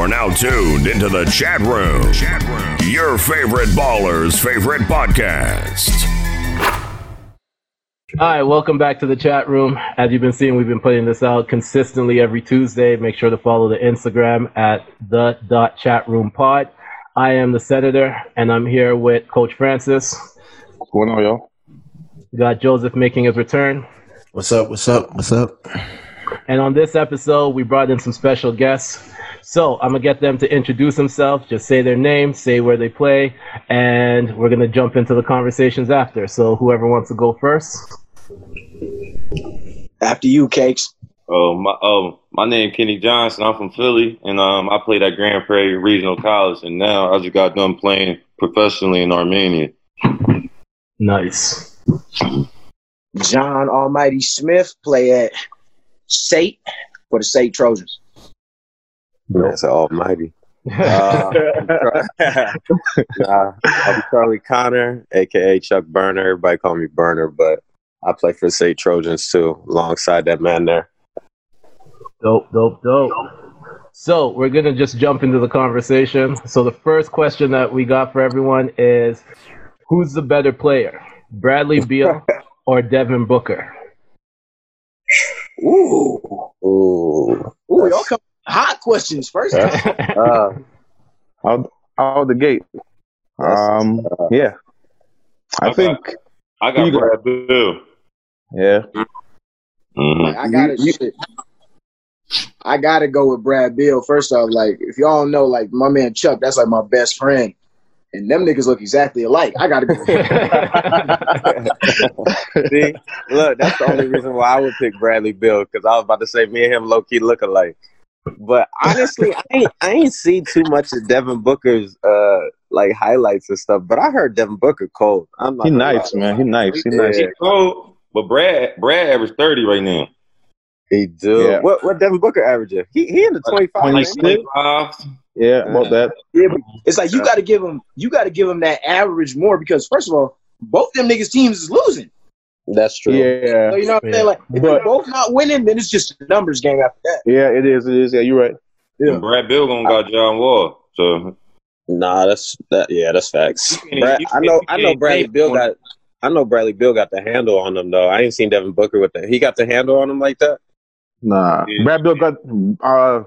are now tuned into the chat room. Chat room. Your favorite baller's favorite podcast. All right, welcome back to the chat room. As you've been seeing, we've been putting this out consistently every Tuesday. Make sure to follow the Instagram at the dot chat room pod. I am the senator, and I'm here with Coach Francis. What's going on, y'all? We got Joseph making his return. What's up? What's up? What's up? And on this episode, we brought in some special guests. So I'm gonna get them to introduce themselves, just say their name, say where they play, and we're gonna jump into the conversations after. So whoever wants to go first. After you, Cakes. Oh my, oh, my name Kenny Johnson. I'm from Philly, and um, I played at Grande Prairie Regional College, and now I just got done playing professionally in Armenia. Nice. John Almighty Smith play at SAIT for the SAIT Trojans. That's almighty. Uh, nah, I'm Charlie Connor, aka Chuck Burner. Everybody call me Burner, but I play for the SAIT Trojans too, alongside that man there. Dope, dope, dope. So we're gonna just jump into the conversation. So the first question that we got for everyone is, who's the better player, Bradley Beal or Devin Booker? Ooh, Ooh, ooh, y'all come hot questions first. uh, Out, out the gate. Um, yeah. I Okay. think, I got You got- Brad Beal. yeah. hmm Like, I got it. I gotta go with Brad Beal. First off, like if y'all know, like my man Chuck, that's like my best friend, and them niggas look exactly alike. I gotta go. see, look, that's the only reason why I would pick Bradley Beal because I was about to say me and him low key look alike. But honestly, I ain't I ain't seen too much of Devin Booker's uh like highlights and stuff. But I heard Devin Booker cold. I'm not He nice, man. He nice. He Yeah. nice. He cold, but Brad Brad averaged thirty right now. He do. Yeah. What what Devin Booker averaging? He he in the twenty five. Like 26? 25. Yeah, about that. Yeah, but it's like you gotta give them, you gotta give him that average more because first of all, both them niggas teams is losing. That's true. So Yeah. you know what I'm saying? Like if But- they're both not winning, then it's just a numbers game after that. Yeah, it is. It is. Yeah, you're right. Yeah. And Brad Beal gonna got John Wall. So Nah, that's that. Yeah, that's facts. Brad, I know. you I know. can't Bradley Beal got. I know Bradley Beal got the handle on him though. I ain't seen Devin Booker with the. He got the handle on him like that. Nah. Yeah. Brad Beal got, uh,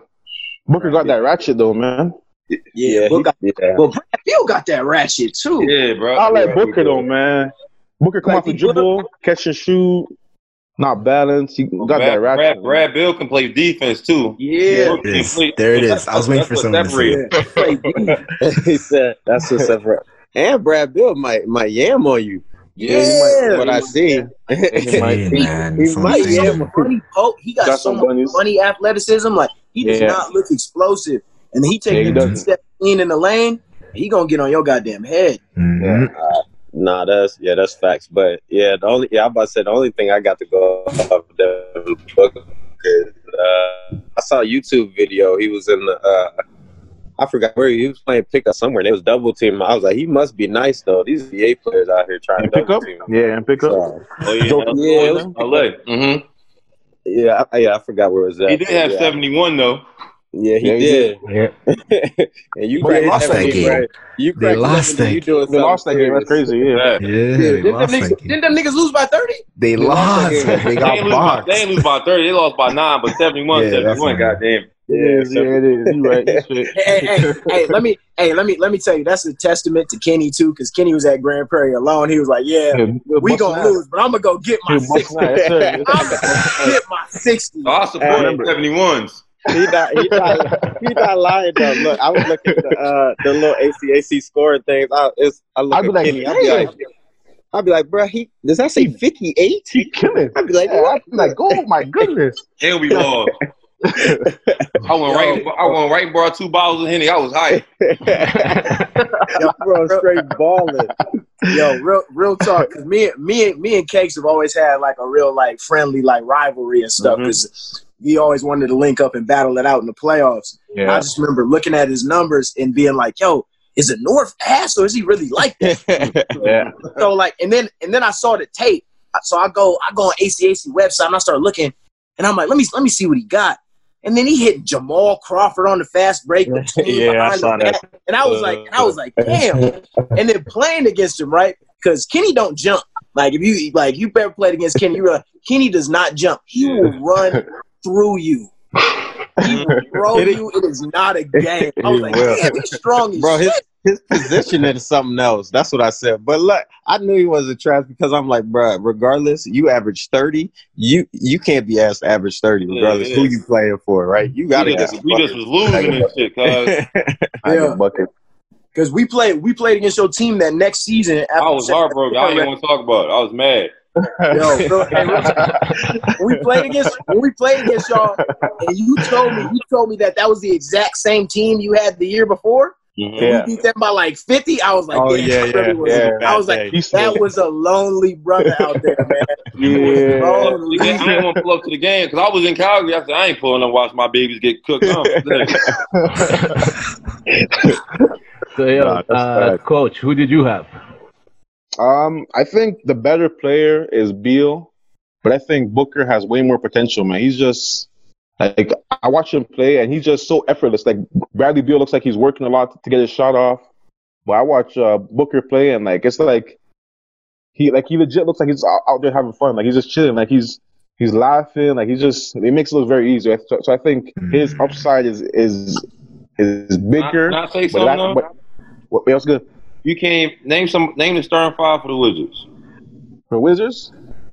Booker got that ratchet though, man. Yeah, he, Book got, yeah. well, Brad Beal got that ratchet too. yeah, bro. I like Yeah, Booker he though, man. Booker come Like, off the dribble, catch and shoot, not balanced. He got Brad, that ratchet. Brad, Brad Beal can play defense too. Yeah, It is. There it is. I was waiting for someone to say it. yeah. Play D. he said that's what's separate. And Brad Beal might might yam on you. Yeah, he might, what I seen. He might Hey, be. man. he that's might saying. yam so funny poke. He got, Got so some much bunnies. funny athleticism. Like he does Yeah. not look explosive, and he Yeah, he take a step in in the lane. He gonna get on your goddamn head. Mhm. Nah, that's yeah, that's facts. But yeah, the only yeah, I'm about to say the only thing I got to go off of Devin Booker is uh, I saw a YouTube video. He was in the uh, I forgot where he was playing pickup somewhere. and it was double team. I was like, he must be nice though. These VA players out here trying to pick double up. team. Yeah, and pick up. So, Oh yeah, Joe- that's yeah, the it one in LA. hmm yeah, I, yeah, I forgot where it was at. He did have yeah. 71 though. Yeah, he Yeah, did. Yeah. and you But they cracked lost that game. right? You They lost that You doing They lost that game. That's crazy. Yeah. Yeah. Yeah, Yeah, they didn't, them lost niggas, that game. didn't them niggas lose by thirty? They lost that lost. game. They They got ain't, lose by, boxed. they ain't lose by 30. They lost by 9, but 71, Yeah, that's 71, fine. Goddamn. It is. Yeah, it is. You right. Hey, hey, hey, hey, let me, hey, let me, let me tell you, that's a testament to Kenny too, because Kenny was at Grande Prairie alone. He was like, "Yeah, Yeah, we gonna nine. lose, but I'm gonna go get my Yeah, 60. nine. Yes, sir. Yes, I'm gonna get my 60. So I support 71s. he not he not he not lying though. Look, I was looking at the uh the little ACAC scoring things. I it's I look I'd be at like, Kenny. I'd be like, I'd be like, bro, he does that say fifty eight? He killing. I'd be like, Yeah, what? I'm like, oh my goodness. Hell, we lost. I went right. I went right and brought two bottles of Henny. I was hyped. Yo, bro, straight balling. Yo, real real talk. Cause me, me, and me and Cakes have always had like a real like friendly like rivalry and stuff. Mhm. Cause he always wanted to link up and battle it out in the playoffs. I just remember looking at his numbers and being like, "Yo, is it North ass or is he really like that? Yeah. so like, and then and then I saw the tape. So I go I go on ACAC website and I start looking, and I'm like, let me let me see what he got. And then he hit Jamal Crawford on the fast break. Yeah, I saw that. back. And I was like, and I was like, uh, damn. and then playing against him, right? Because Kenny don't jump. Like if you like you better played against Kenny, you realize Kenny does not jump. He will run through you. He mm-hmm. will throw you. It is not a game. I was like, will. damn, he's strong as Bro, his shit. his position is something else. That's what I said. But look, I knew he was a trash because I'm like, bro, regardless, you average 30, you you can't be asked to average 30 Yeah, regardless yeah. who you playing for, right? You gotta we get just, some we just was losing and shit, cuz. I Yeah. get bucket. Because we played we played against your team that next season. After I was heartbroken. I didn't want to talk about it. I was mad. Yo, Phil, hey, listen, we played against we played against y'all, and you told me you told me that that was the exact same team you had the year before. Yeah. We beat them by like fifty. I was like, Oh, damn, yeah, that yeah, was- yeah. I was like, He's that was a lonely brother out there, man. Yeah. Pull up to the game. I didn't want to pull up to the game because I was in Calgary. I said I ain't pulling up watch my babies get cooked. No. So, yeah, Nah, uh, coach, who did you have? Um, I think the better player is Beal, but I think Booker has way more potential, man. He's just like I watch him play, and he's just so effortless. Like Bradley Beal looks like he's working a lot to get his shot off, but I watch uh, Booker play, and like it's like he like he legit looks like he's out, out there having fun. Like he's just chilling. Like he's he's laughing. Like he's just it makes it look very easy. So, so I think his upside is is is bigger. Can I say but something that, though? but what else good You can't name some name the starting five for the Wizards. for Wizards?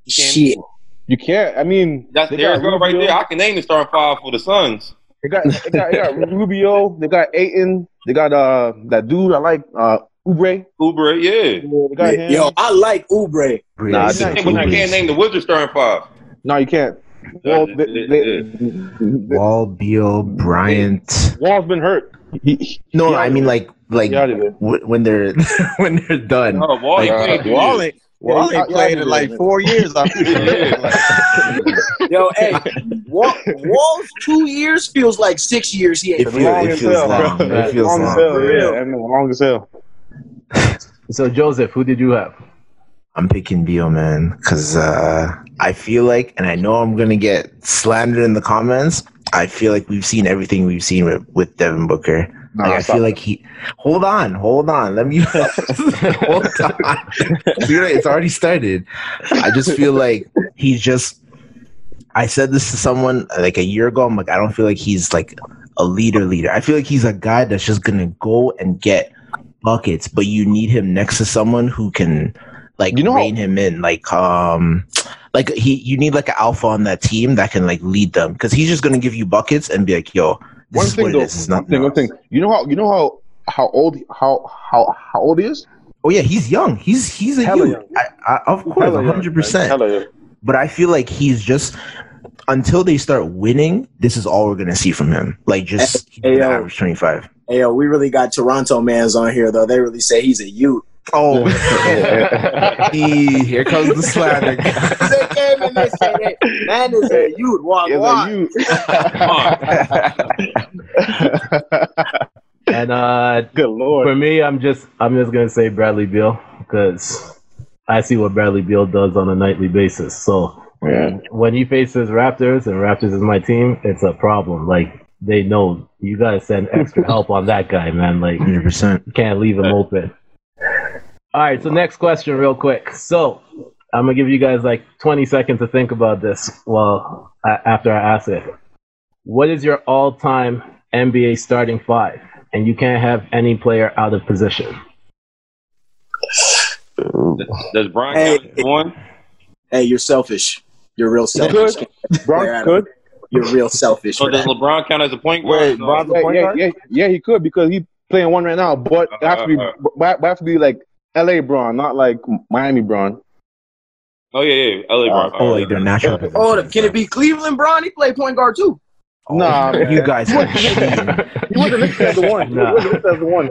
Shit. You can't. I mean, That's they there you go right there. I can name the starting five for the Suns. They got, they got, they got Rubio. They got Ayton. They got uh that dude I like uh Oubre. Uber, yeah. They got him. Yo, I like Oubre. Nah, I Breeze. think- But can't name the Wizards starting five. no, you can't. Well, Yeah, they, they, they, Wall, Beal, Bryant. Wall's been hurt. He, he, No, he I mean like like He out of there. w- when they're when they're done. Oh, Wall, Like, you uh, can't Wall ain't, Wall ain't played yeah, in like four years. I feel. Yo, hey, Wall, Wall's two years feels like six years. He ain't. It, feel, long it as feels hell, long. bro. It feels long as long. hell. Yeah, I know, long as hell. So, Joseph, who did you have? I'm picking Beal, man, because uh, I feel like, and I know I'm gonna get slandered in the comments. I feel like we've seen everything we've seen with, with Devin Booker. Nah, like I feel like he. Hold on, hold on. Let me. hold on. Dude, it's already started. I just feel like he's just. I said this to someone like a year ago. I'm like, I don't feel like he's like a leader. Leader. I feel like he's a guy that's just gonna go and get buckets, but you need him next to someone who can like You know rein him in. Like um, like he you need like an alpha on that team that can like lead them because he's just gonna give you buckets and be like, yo, this One is thing what though. it is. One nothing thing. One thing. You know how you know how how old how how how old he is? Oh yeah, he's young. He's he's a Hella youth. I, I, of course, Hella hundred percent. Hella young. But I feel like he's just until they start winning. This is all we're gonna see from him. Like just Hey, yo. average twenty five. Hey, yo, we really got Toronto mans on here though. They really say he's a youth. Oh, he, here comes the slander. they came and they said, hey, man is a youth. Walk, He's walk. a youth. And uh, Good lord, for me, I'm just I'm just gonna say Bradley Beal because I see what Bradley Beal does on a nightly basis. So Yeah. when he faces Raptors and Raptors is my team, it's a problem. Like they know you gotta send extra help on that guy, man. Like Hundred percent. you can't leave him open. All right, so next question, real quick. So I'm gonna give you guys like 20 seconds to think about this. Well, a- after I ask it, what is your all-time NBA starting five? And you can't have any player out of position. Does Brian Hey. count one? Hey, you're selfish. You're real selfish. Bron could. You're real selfish. So For does that. LeBron count as a point guard? Wait, No. Yeah, point yeah, guard? yeah, yeah, he could because he's playing one right now. But it has to be, Uh, but it has to be like L.A. Bron, not like Miami Bron. Oh yeah, yeah. LA uh, Bron. Oh, like their natural. Oh, the- can it be Cleveland Bron? He played point guard too. Oh, nah, man. you guys are cheating. He wasn't listed as the one. He Nah. wasn't listed as the one.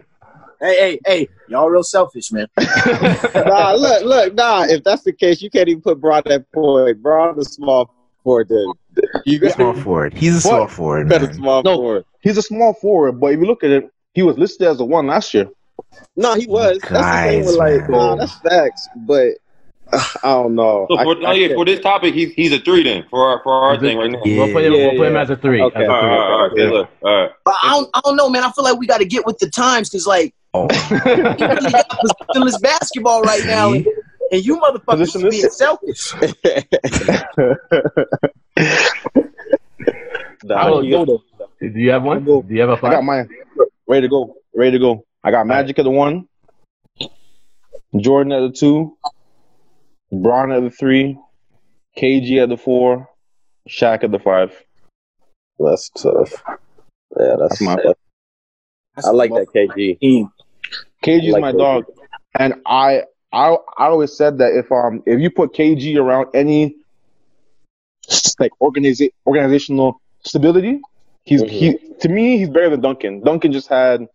Hey, hey, hey, y'all real selfish, man. nah, look, look, nah. If that's the case, you can't even put Bron at point. Bron the small forward. Then you got small forward. He's a small forward, better man. small No. forward. He's a small forward, but if you look at it, he was listed as a one last year. No, he was. That's the thing with like, man. nah, that's facts. But uh, I don't know. So I- for, I oh, yeah, can't- for this topic, he's he's a three then for our for our He's a- thing right now. Yeah. We'll put him, Yeah, we'll put him as a three. Okay. As a three. right, all right, okay, look, all right. But I don't, I don't know, man. I feel like we got to get with the times because, like, Oh, really got positionless basketball right now, and, and you motherfuckers is Positionless? being selfish. Nah, Oh, you- Do you have one? Do you have a I got mine. Ready to go. Ready to go. I got Magic at the one, Jordan at the two, Bron at the three, KG at the four, Shaq at the five. that's tough. Yeah, that's That's my- my. I like that KG. Team. KG is like my KG. dog, and I, I, I always said that if um if you put KG around any like organiza- organizational stability, he's he to me he's better than Duncan. Duncan just had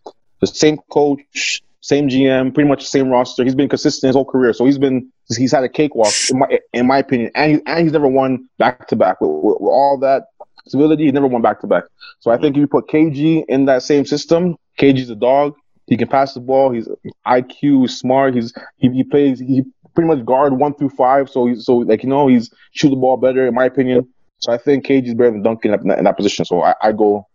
the same coach, same GM, pretty much the same roster. He's been consistent his whole career, so he's been he's had a cakewalk in my in my opinion, and he, and he's never won back to back with, all that stability. He never won back to back. So I think if you put KG in that same system, KG's a dog. He can pass the ball. He's IQ, smart. He's he, he plays. He pretty much guard one through five. So he's so like you know he's shoot the ball better in my opinion. So I think KG is better than Duncan in that, in that position. So I, I go.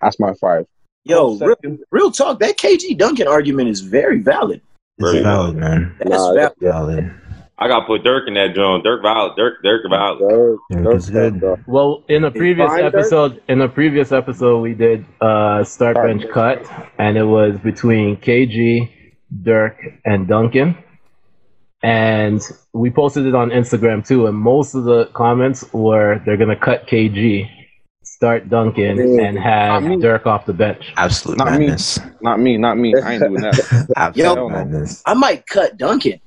That's my five. Yo, real, real talk. That KG Duncan argument is very valid. it's Right. valid, man. That's Nah, valid. Valid. I got to put Dirk in that joint. Dirk Valid. Dirk Dirk Valid. Dirk, Dirk's that's good. tough, Well, in a previous fine, Dirk? episode, in a previous episode, we did uh start Start bench bench. cut, and it was between KG, Dirk, and Duncan. And we posted it on Instagram too, and most of the comments were they're gonna cut KG, start Duncan, Yeah. and have Dirk off the bench. Absolute Not me. madness. not me, not me. I ain't doing that. Absolute Yo. madness. I might cut Duncan.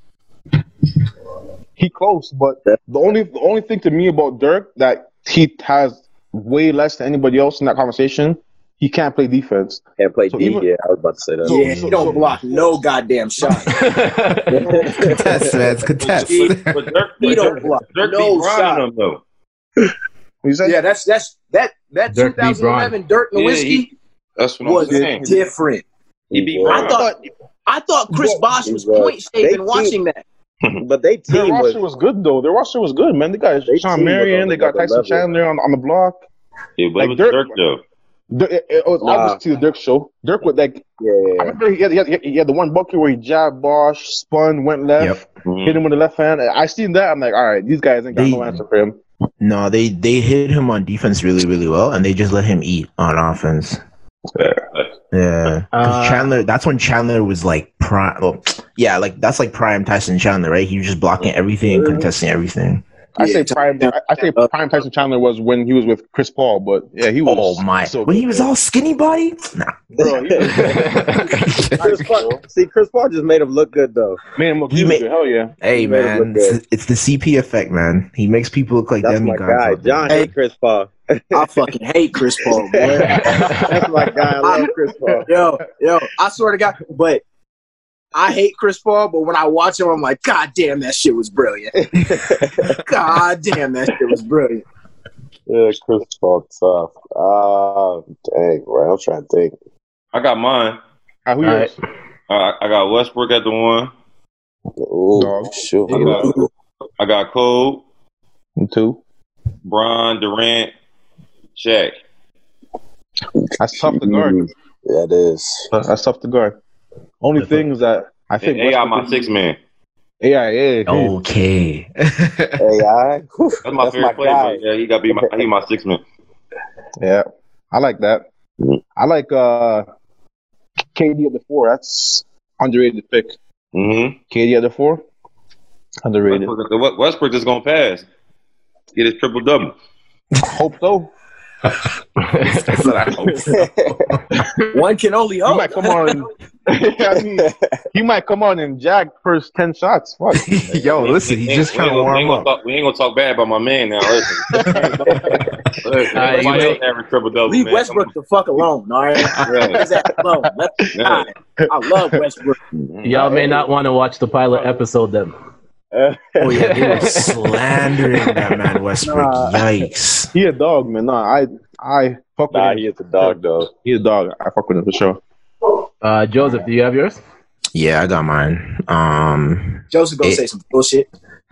he close, but the only the only thing to me about Dirk that he has way less than anybody else in that conversation. He can't play defense. Can't play So D. even- yeah, I was about to say that. Yeah, so- he don't so- block no goddamn shot. Contest, man. It's contest. But Dirk, He but don't block Dirk no beat shot. in them though. You said Yeah, that's that's that that Dirk beat 2011 Dirk Yeah, Nowitzki he- That's what I'm was saying. different. He beat I thought I thought Chris Bosh was point They shaving keep- watching that. But they their team was roster was good though. Their roster was good, man. They got They Shawn Marion, they got another Tyson level. Chandler on, on the block. Yeah, but Like it was Dirk- Dirk though. Dirk, it, it was Nah. obviously the Dirk show. Dirk would like. yeah, I yeah. remember he had, he had, he had the one bucket where he jabbed Bosh, spun, went left, Yep. Hit him with the left hand. I seen that. I'm like, all right, these guys ain't got They- no answer for him. No, they they hit him on defense really really well, and they just let him eat on offense. Yeah, 'Cause Uh, Chandler. That's when Chandler was like prime. Well, yeah, like that's like prime Tyson Chandler, right? He was just blocking everything and contesting everything. I Yeah, say prime. I, I say prime Tyson Chandler was when he was with Chris Paul, but yeah, he was. Oh my! so when he was all skinny body, nah. Bro, was- Chris Paul, see, Chris Paul just made him look good though. made him look He really made- Hell yeah. Hey He man, it's, it's the CP effect, man. He makes people look like That's my guy. John Hey. hate Chris Paul. I fucking hate Chris Paul, boy. That's my guy. I love Chris Paul. yo, yo, I swear to God, but I hate Chris Paul, but when I watch him, I'm like, God damn, that shit was brilliant. God damn, that shit was brilliant. Yeah, Chris Paul tough. Ah, dang, bro. I'm trying to think. I got mine. Who All yours? I, I got Westbrook at the one. Ooh, Dog. shoot. I got, I got Cole, Two. Bron, Durant, Shaq. That's tough to guard. Yeah, it is. That's tough to guard. Only thing is that I think And AI, Westbrook my is- six man. AI, yeah. Okay. AI. Whew, That's my favorite player. guy. Yeah, he got to be my he my six man. Yeah, I like that. I like uh KD at the four. That's underrated pick. Mm-hmm. KD at the four, underrated. Westbrook, Westbrook is gonna pass. Get his triple double. Hope so. That's what I hope. so. One can only He hope. might come on. And, I mean, he might come on and jack first ten shots. Fuck. Yo, listen, he's We just ain't- trying to we ain't warm up. Talk, we ain't gonna talk bad about my man now. Listen, listen Uh, you nobody may- else having triple double. Leave man. Westbrook the fuck alone, all right? Yeah. Leave alone. Let him Yeah. I love Westbrook. Y'all may not want to watch the pilot episode then. Oh yeah, they were slandering that man Westbrook. Nah. Yikes. He a dog, man. Nah, I I fuck with Nah, him. he is a dog though. He's a dog. I fuck with him for sure. Uh, Joseph, do you have yours? Yeah, I got mine. Um, Joseph gonna Eh. say some bullshit.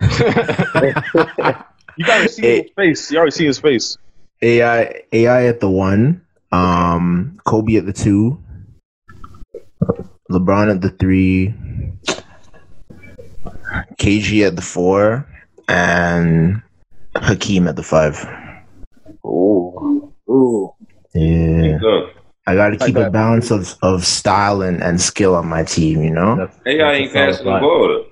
You gotta see Hey. his face. You already see his face. AI AI at the one. Um, Kobe at the two. LeBron at the three. KG at the four, and Hakeem at the five. Ooh. Ooh. Yeah, I got to keep a that. balance of, of style and, and skill on my team. You know. That's- AI that's ain't a solid passing the ball.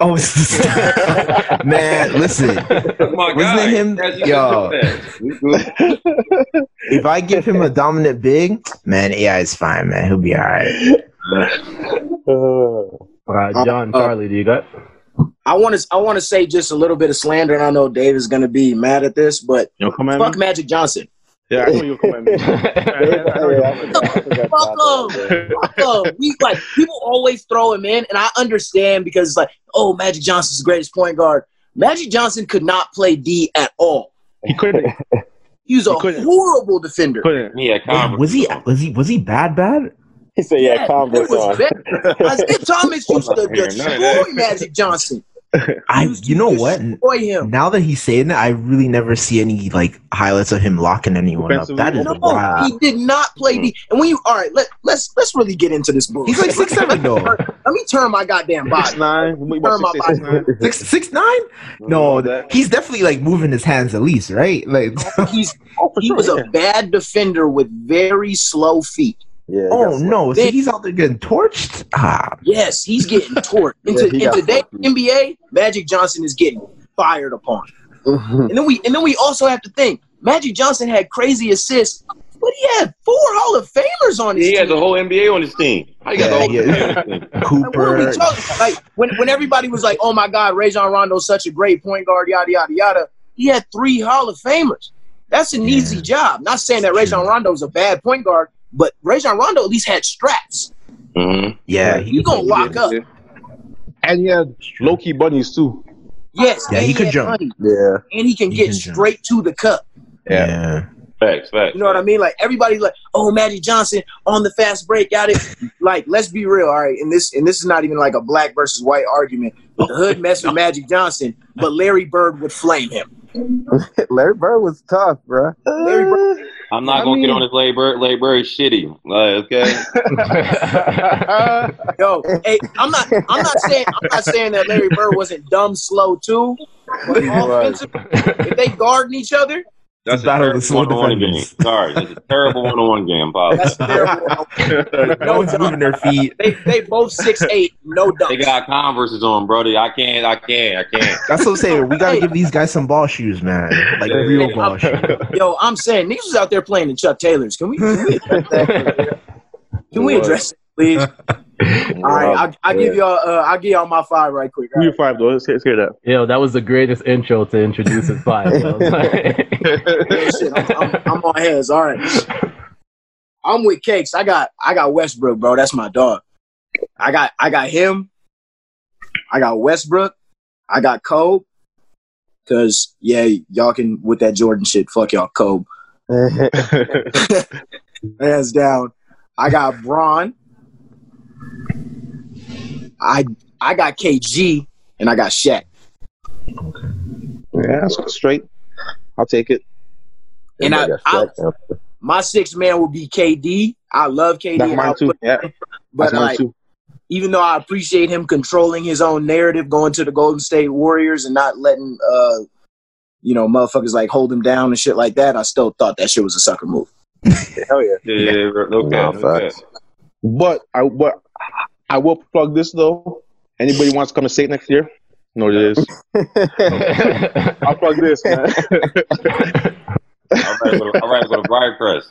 Oh, man, listen. That's my Wasn't guy. him- Yo. a pass. We good. If I give him a dominant big, man, AI is fine, man. He'll be all right. Uh, John, Charlie, do you got? I want to I want to say just a little bit of slander, and I know Dave is gonna be mad at this, but You know, come at fuck me. Magic Johnson. Yeah, I know you'll come at me. Fuck him. Fuck him. We like people always throw him in, and I understand because it's like, oh, Magic Johnson's the greatest point guard. Magic Johnson could not play D at all. He couldn't. He was a He couldn't. horrible defender. Couldn't. He had was he was he was he bad bad? He said, "Yeah, Converse it was on." bad. Isiah Thomas used to None destroy. Magic Johnson. I you know what? Him. Now that he's saying that, I really never see any like highlights of him locking anyone up. That is No, wild. he did not play D. And when you all right, let let's let's really get into this bullshit. He's like six seven though. Let me turn my goddamn Six body. nine. Turn my six, eight, six, body. nine? Six six nine? No, he's definitely like moving his hands at least, right? Like He's Oh, he sure. was a bad defender with very slow feet. Yeah. Oh no, so Then- he's out there getting torched? Ah Yes, he's getting torched. Into, Yeah, he in today's. NBA, Magic Johnson is getting fired upon. And then we and then we also have to think Magic Johnson had crazy assists, but he had four Hall of Famers on his He team. has the whole NBA on his team. How you got the Yeah, whole yeah. NBA on his team? Like, what are we Cooper. Like when, when everybody was like, "Oh my God, Rajon Rondo's such a great point guard," yada yada yada. He had three Hall of Famers. That's an Yeah. easy job. Not saying that True. Rajon Rondo's a bad point guard, but Rajon Rondo at least had straps. Mhm. Yeah, You gonna lock up? And he had low key bunnies too. Yes, Yeah, and he could jump. money, Yeah. and he can He get can jump. straight to the cup. yeah. Facts, facts. You know what I mean? Like everybody's like, "Oh, Magic Johnson on the fast break, got it." like, let's be real, all right. And this and this is not even like a black versus white argument. The hood messed with Magic Johnson, but Larry Bird would flame him. Larry Bird was tough, bro. Larry Bird, I'm not I gonna mean- get on this labor. Labor is shitty. Like, okay. yo, hey, I'm not, I'm not saying, I'm not saying that Larry Bird wasn't dumb slow too. But offensive, if they guarding each other, That's The battle of a the slow terrible one-on-one game. Sorry, it's a terrible one-on-one game, Pop. that's terrible. No one's moving their feet. They they both six eight, no doubt. They got Converses on, brother. I can't. I can't. I can't. That's what I'm saying. We gotta give these guys some ball shoes, man. Like Yeah. real Hey, ball I'm- shoes. Yo, I'm saying these was out there playing in Chuck Taylors. Can we, can we address that? Can we address it, please? All right, I'll, I'll give y'all. Uh, I'll give y'all my five right quick. all Three right? or five though. Let's, let's hear that. Yo, that was the greatest intro to introduce his five. yo. Shit, I'm, I'm, I'm on heads. All right, I'm with cakes. I got I got Westbrook, bro. That's my dog. I got I got him. I got Westbrook. I got Kobe. Cause yeah, y'all can with that Jordan shit. Fuck y'all, Kobe. Hands down. I got Bron. I I got KG and I got Shaq. yeah, that's straight. I'll take it. And I, Everybody I got my sixth man would be KD. I love KD, That's mine too. put- Yeah, but that's mine like, too. even though I appreciate him controlling his own narrative, going to the Golden State Warriors and not letting uh, you know, motherfuckers like hold him down and shit like that, I still thought that shit was a sucker move. Hell yeah. Yeah, yeah, yeah. Okay, No, okay. But I but I will plug this though. Anybody wants to come to state next year? No, it is. I'll plug this, man. All right, go to, all right, go to Briercrest.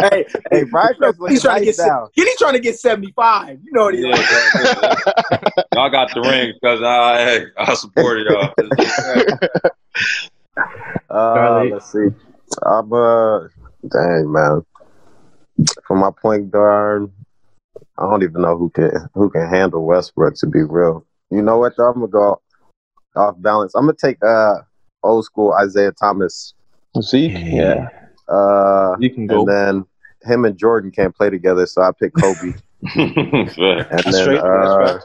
Hey, Hey, Brian Crest looking he's trying to nice get now. He's trying to get seventy five. You know what he Yeah, yeah, yeah. y'all got the ring because I, hey, I supported y'all. Uh, let's see. I'm uh, dang man. For my point guard, I don't even know who can who can handle Westbrook. To be real, you know what? Though? I'm gonna go off balance. I'm gonna take uh old school Isiah Thomas. Zeke, yeah, Uh, you can go. and then him and Jordan can't play together, so I pick Kobe. And That's then uh,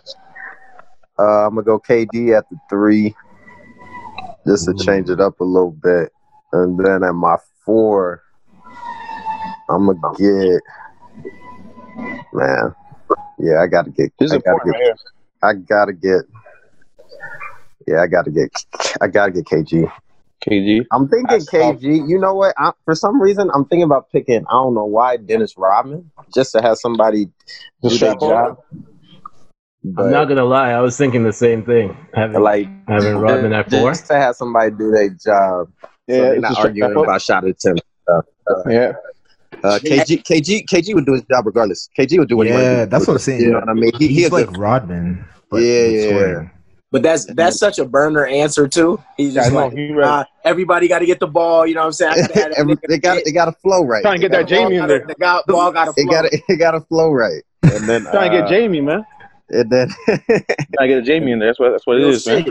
uh, I'm gonna go KD at the three, just to change it up a little bit. And then at my four, I'm gonna get man. Yeah, I gotta get. This is I gotta get. right. I gotta get. Yeah, I gotta get. I gotta get KG. KG. I'm thinking That's tough. KG. You know what? I, for some reason, I'm thinking about picking. I don't know why Dennis Rodman, just to have somebody do their Straightforward. job. I'm not gonna lie, I was thinking the same thing. Having like having Rodman at four. just to have somebody do their job. so Yeah, they're not arguing about shot attempt. stuff. Yeah. Uh, KG, KG, KG would do his job regardless. KG would do what he Yeah, wanted to do. that's what I'm saying. You know what I mean? He, He's he like good- Rodman. but Yeah, with yeah. But that's that's such a burner answer too. He's Yeah, I just know. like, He right. uh, everybody got to get the ball. You know what I'm saying? Gotta Every- they got they got to flow right. Trying to get that Jamie in gotta- there. The guy, ball got to It got it got to flow right. And then Trying to uh, get Jamie, man. and then Trying to get Jamie in there. That's what. That's what it is, man.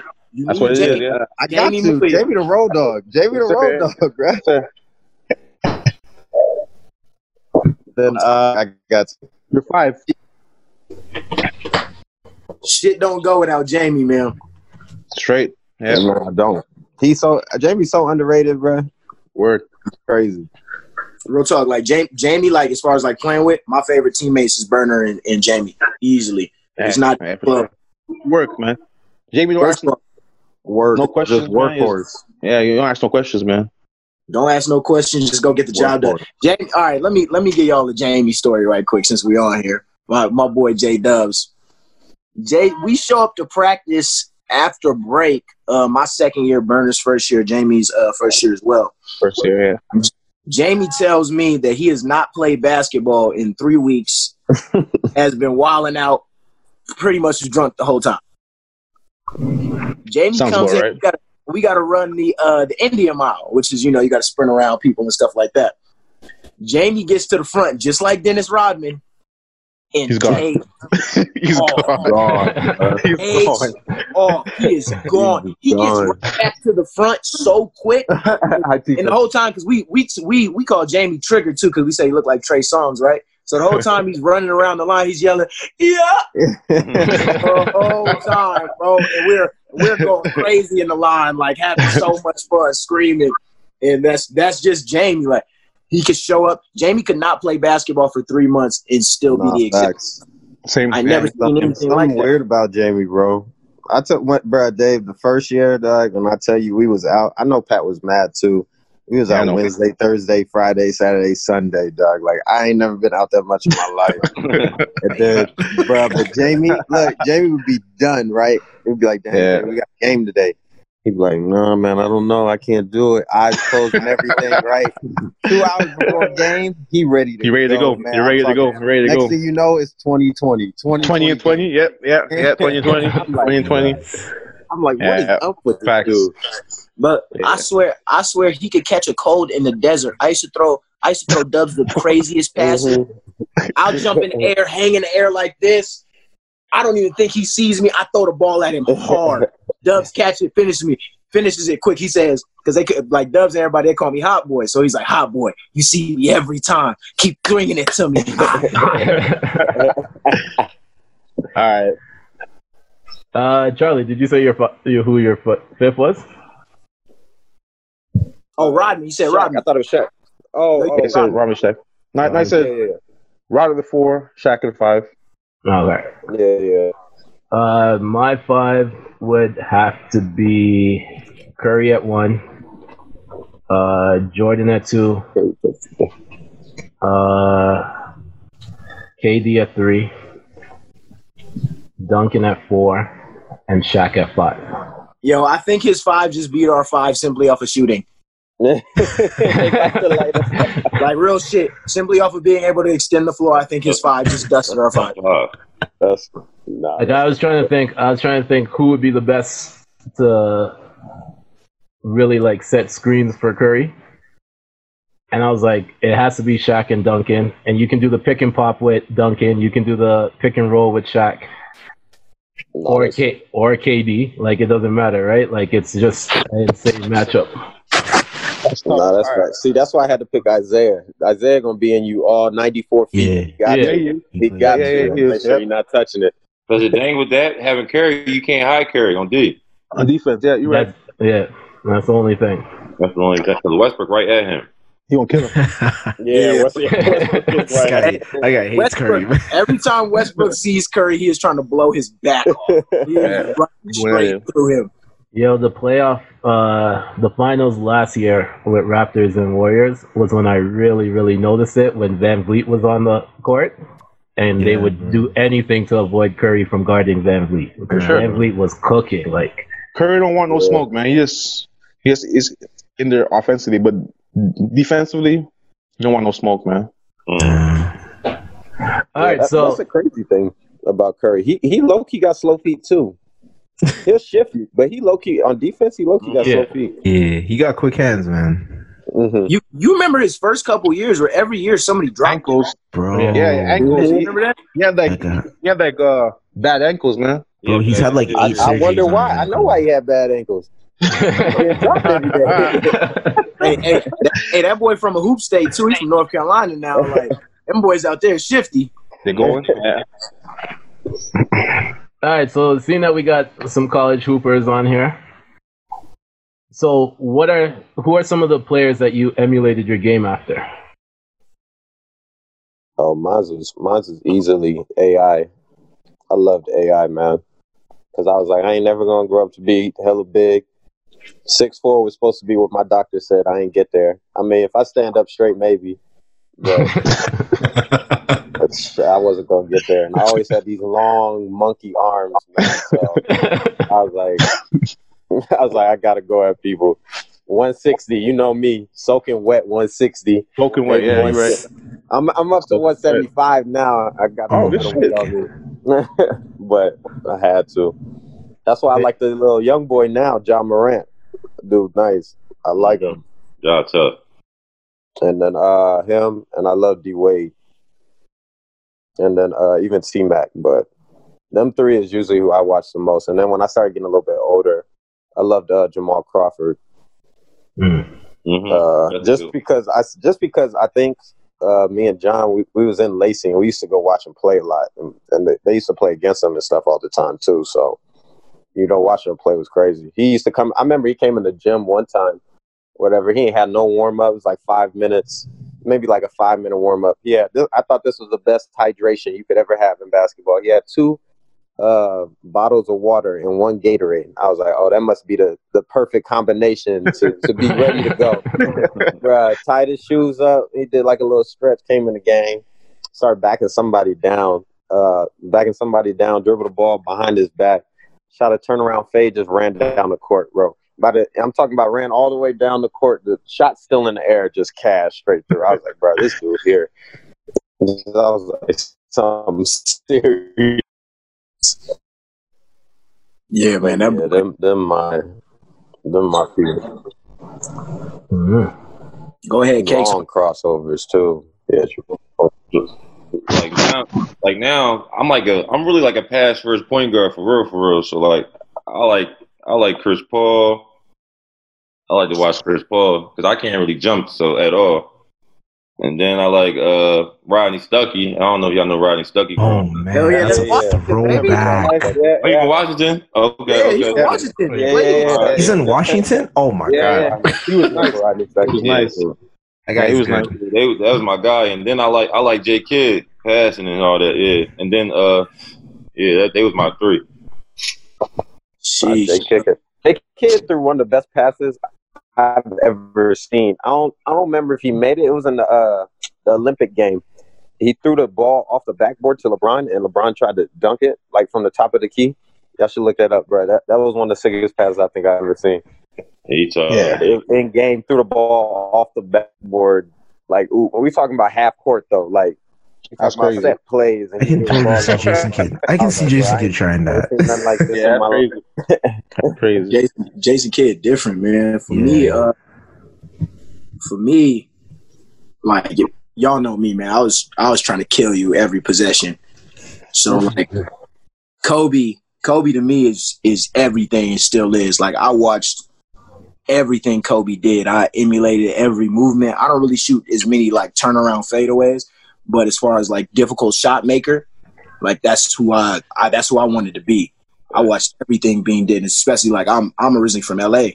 That's what it is. Yeah. I got Jamie to Jamie the road dog. Jamie the road dog, bro. Sir. Then uh, I got to. You're five. Shit don't go without Jamie, man. Straight. Yeah. No, I don't. He's so Jamie's so underrated, bro. Word. Crazy. Real talk, like Jamie, Jamie, like as far as like playing with, my favorite teammates is Burner and, and Jamie easily. It's not Yeah, for sure. Work, man. Jamie, don't First ask, of all, Word. No questions, Just man. workhorse. yeah, you don't ask no questions, man. Don't ask no questions, just go get the job done. Jamie, all right, let me let me give y'all the Jamie story right quick since we on here. My my boy J Dubs. Jay, we show up to practice after break. Uh, my second year, Burner's first year, Jamie's uh, first year as well. First year, yeah. Jamie tells me that he has not played basketball in three weeks, has been wilding out, pretty much drunk the whole time. Jamie Sounds comes in. right. Got we got to run the uh, the India mile, which is you know you got to sprint around people and stuff like that. Jamie gets to the front just like Dennis Rodman, and He's gone. Jay, He's gone. Gone. He's Hey, gone. oh, he is gone. He gets Gone. right back to the front so quick. I think And the whole time, because we we we we call Jamie Trigger too, because we say he look like Trey Songz, right? So the whole time he's running around the line, he's yelling, "Yeah!" the whole time, bro. And we're we're going crazy in the line, like having so much fun, screaming. And that's that's just Jamie. Like he could show up. Jamie could not play basketball for three months and still Nah, be the exception. facts. Same. I yeah. never seen Something, anything like something that. weird about Jamie, bro. I took what, bro, Dave, the first year, dog, when I tell you we was out. I know Pat was mad too. We was Yeah, I out know. Wednesday, Thursday, Friday, Saturday, Sunday, dog. Like I ain't never been out that much in my life. and then, bro, but Jamie, look, Jamie would be done, right? He'd be like, "Damn, Yeah. man, we got a game today." He'd be like, "No, man, I don't know. I can't do it. Eyes closed and everything, right?" Two hours before game, he ready to. You ready to go? man. You're ready to go. talking- You're ready to Next go. Next thing you know, it's 2020. 2020. 20 and 20. Yep, yep, yep. 20 and 20. I'm like, 20 and 20. I'm like, what is Yeah, up with this dude? But Yeah. I swear, I swear he could catch a cold in the desert. I used to throw, I used to throw Dubs the craziest passes. I'll jump in the air, hang in the air like this. I don't even think he sees me. I throw the ball at him hard. Dubs catch it, finishes me, finishes it quick. He says, because they could like Dubs and everybody, they call me Hot Boy. So he's like, Hot Boy, you see me every time. Keep bringing it to me. All right. uh, Charlie, did you say your, fi- your who your fi- fifth was? Oh, Rodney, you said Shaq, Rodney. I thought it was Shaq. Oh, oh Okay, so Robin Shaq. Nice, nice. yeah, said yeah, Rod at the four, Shaq at the five. Okay. yeah, yeah. Uh, my five would have to be Curry at one, uh, Jordan at two, uh, KD at three, Duncan at four, and Shaq at five. Yo, I think his five just beat our five simply off of shooting. Like real shit. Simply off of being able to extend the floor, I think his five just dusted our five. Fuck. That's nah. Like I was trying to think, I was trying to think who would be the best to really like set screens for Curry. And I was like, it has to be Shaq and Duncan. And you can do the pick and pop with Duncan. You can do the pick and roll with Shaq or K or KD. Like it doesn't matter, right? Like it's just an insane matchup. That's tough. No, that's All right. See, that's why I had to pick Isiah. Isiah gonna be in you all 94 feet. Yeah. He got Yeah. you. He got Yeah, yeah, you. yeah, he Make sure yep. you're not touching it. Because the thing with that, having Curry, you can't hide Curry on D. On defense, yeah, you're right. Yeah, that's the only thing. That's the only thing. Because Westbrook right at him. He gonna kill him. Yeah, what's this right. I got hates Curry. Westbrook, every time Westbrook sees Curry, he is trying to blow his back off. He is running straight Yeah. through him. Yo, the playoff, uh, the finals last year with Raptors and Warriors was when I really, really noticed it when VanVleet was on the court, and they Yeah, would man. do anything to avoid Curry from guarding VanVleet. Because sure. VanVleet was cooking. Like, Curry don't want no Yeah. smoke, man. He just he just is in there offensively, but defensively, he don't want no smoke, man. Mm. all right, that- so that's the crazy thing about Curry. He he low key got slow feet too. He'll shift you, but he low key on defense. He low key got Yeah. slow feet. yeah, he got quick hands, man. hmm You you remember his first couple years where every year somebody dropped Ankles, Bro. Yeah, yeah, ankles. him. He, Remember that? Yeah, like Like that. like uh bad ankles, man. Bro, he's had like I, eight I wonder why. I know why he had bad ankles. He had dropped every day. hey, hey, that, hey, that boy from a hoop state too. He's from North Carolina now. Like them boys out there shifty. They're going. Yeah. All right, so seeing that we got some college hoopers on here, so what are who are some of the players that you emulated your game after? Oh, mine's was mine's is easily AI. I loved AI, man, because I was like, I ain't never gonna grow up to be hella big. Six four was supposed to be what my doctor said. I ain't get there. I mean, if I stand up straight, maybe, but, but sh- I wasn't gonna get there. And I always had these long monkey arms, man. So I was like, I was like, I gotta go at people. 160, you know me, soaking wet 160. Soaking wet, Yeah, you're right. I'm I'm up to 175 now. I got Oh, to good put a weight on me. but I had to. That's why I like the little young boy now, Ja Morant. Dude, nice. I like him. Job tough. And then uh him and I love D Wade. And then uh even T Mac, but them three is usually who I watch the most. And then when I started getting a little bit older, I loved uh, Jamal Crawford. Mm-hmm. Uh, just good. because I just because I think uh, me and John we, we was in Lacing. We used to go watch him play a lot, and, and they, they used to play against him and stuff all the time too. So you know, watching him play was crazy. He used to come. I remember he came in the gym one time, whatever. He ain't had no warm up. It was like five minutes, maybe like a five minute warm up. Yeah, this, I thought this was the best hydration you could ever have in basketball. He had two uh bottles of water and one Gatorade. I was like, oh, that must be the the perfect combination to, to be ready to go. Bruh, tied his shoes up. He did like a little stretch, came in the game, started backing somebody down, uh, backing somebody down, dribbled the ball behind his back, shot a turnaround fade, just ran down the court, bro. By the, I'm talking about ran all the way down the court. The shot still in the air, just cash straight through. I was like, bro, this dude here. I was like, something serious. Yeah, man. That Yeah, them, them my, them my people. Mhm. Go ahead, Cakes. Long crossovers too. Yeah, true. like now, like now, I'm like a, I'm really like a pass first point guard for real, for real. So like, I like, I like Chris Paul. I like to watch Chris Paul because I can't really jump so at all. And then I like uh Rodney Stuckey. I don't know if y'all know Rodney Stuckey. Oh man, Hell yeah, that's that's a Washington, baby. throwback. Yeah, Are you from Washington? Okay, Yeah, okay. he's from Washington. Yeah, yeah, yeah. He's in Washington. Oh my Yeah, god, yeah. He was nice. He was nice. that guy he was good. nice. They, that was my guy, and then I like I like J Kidd passing and all that. Yeah, and then uh, yeah, that, they was my three. Sheesh. They kick it. They kid threw one of the best passes I've ever seen. I don't I don't remember if he made it. It was in the uh the Olympic game. He threw the ball off the backboard to LeBron, and LeBron tried to dunk it like from the top of the key. Y'all should look that up, bro. That that was one of the sickest passes I think I've ever seen. He told Yeah. In, in game, threw the ball off the backboard. Like ooh, we talking about half court though. Like we That's talking about crazy. set plays. And I can he threw the totally see off the Jason Kidd. I can was see like, Jason bro, I Kidd trying never that. seen nothing like this Yeah, in my life. crazy. crazy. Jason, Jason Kidd different, man. For me, uh, for me, like y- y'all know me, man. I was I was trying to kill you every possession. So like Kobe, Kobe to me is is everything and still is. Like I watched everything Kobe did. I emulated every movement. I don't really shoot as many like turnaround fadeaways, but as far as like difficult shot maker, like that's who I, I that's who I wanted to be. I watched everything being did, especially like I'm I'm originally from LA.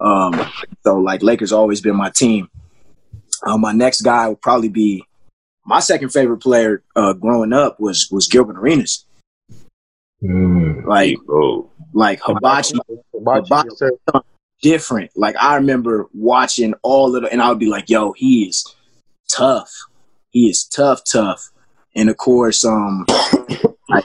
Um, so like Lakers always been my team. Uh, my next guy would probably be my second favorite player uh, growing up was was Gilbert Arenas. Mm. Like Bro. like Hibachi Hibachi, yes, different. Like I remember watching all of the, and I would be like, "Yo, he is tough. He is tough, tough." And of course, um, like,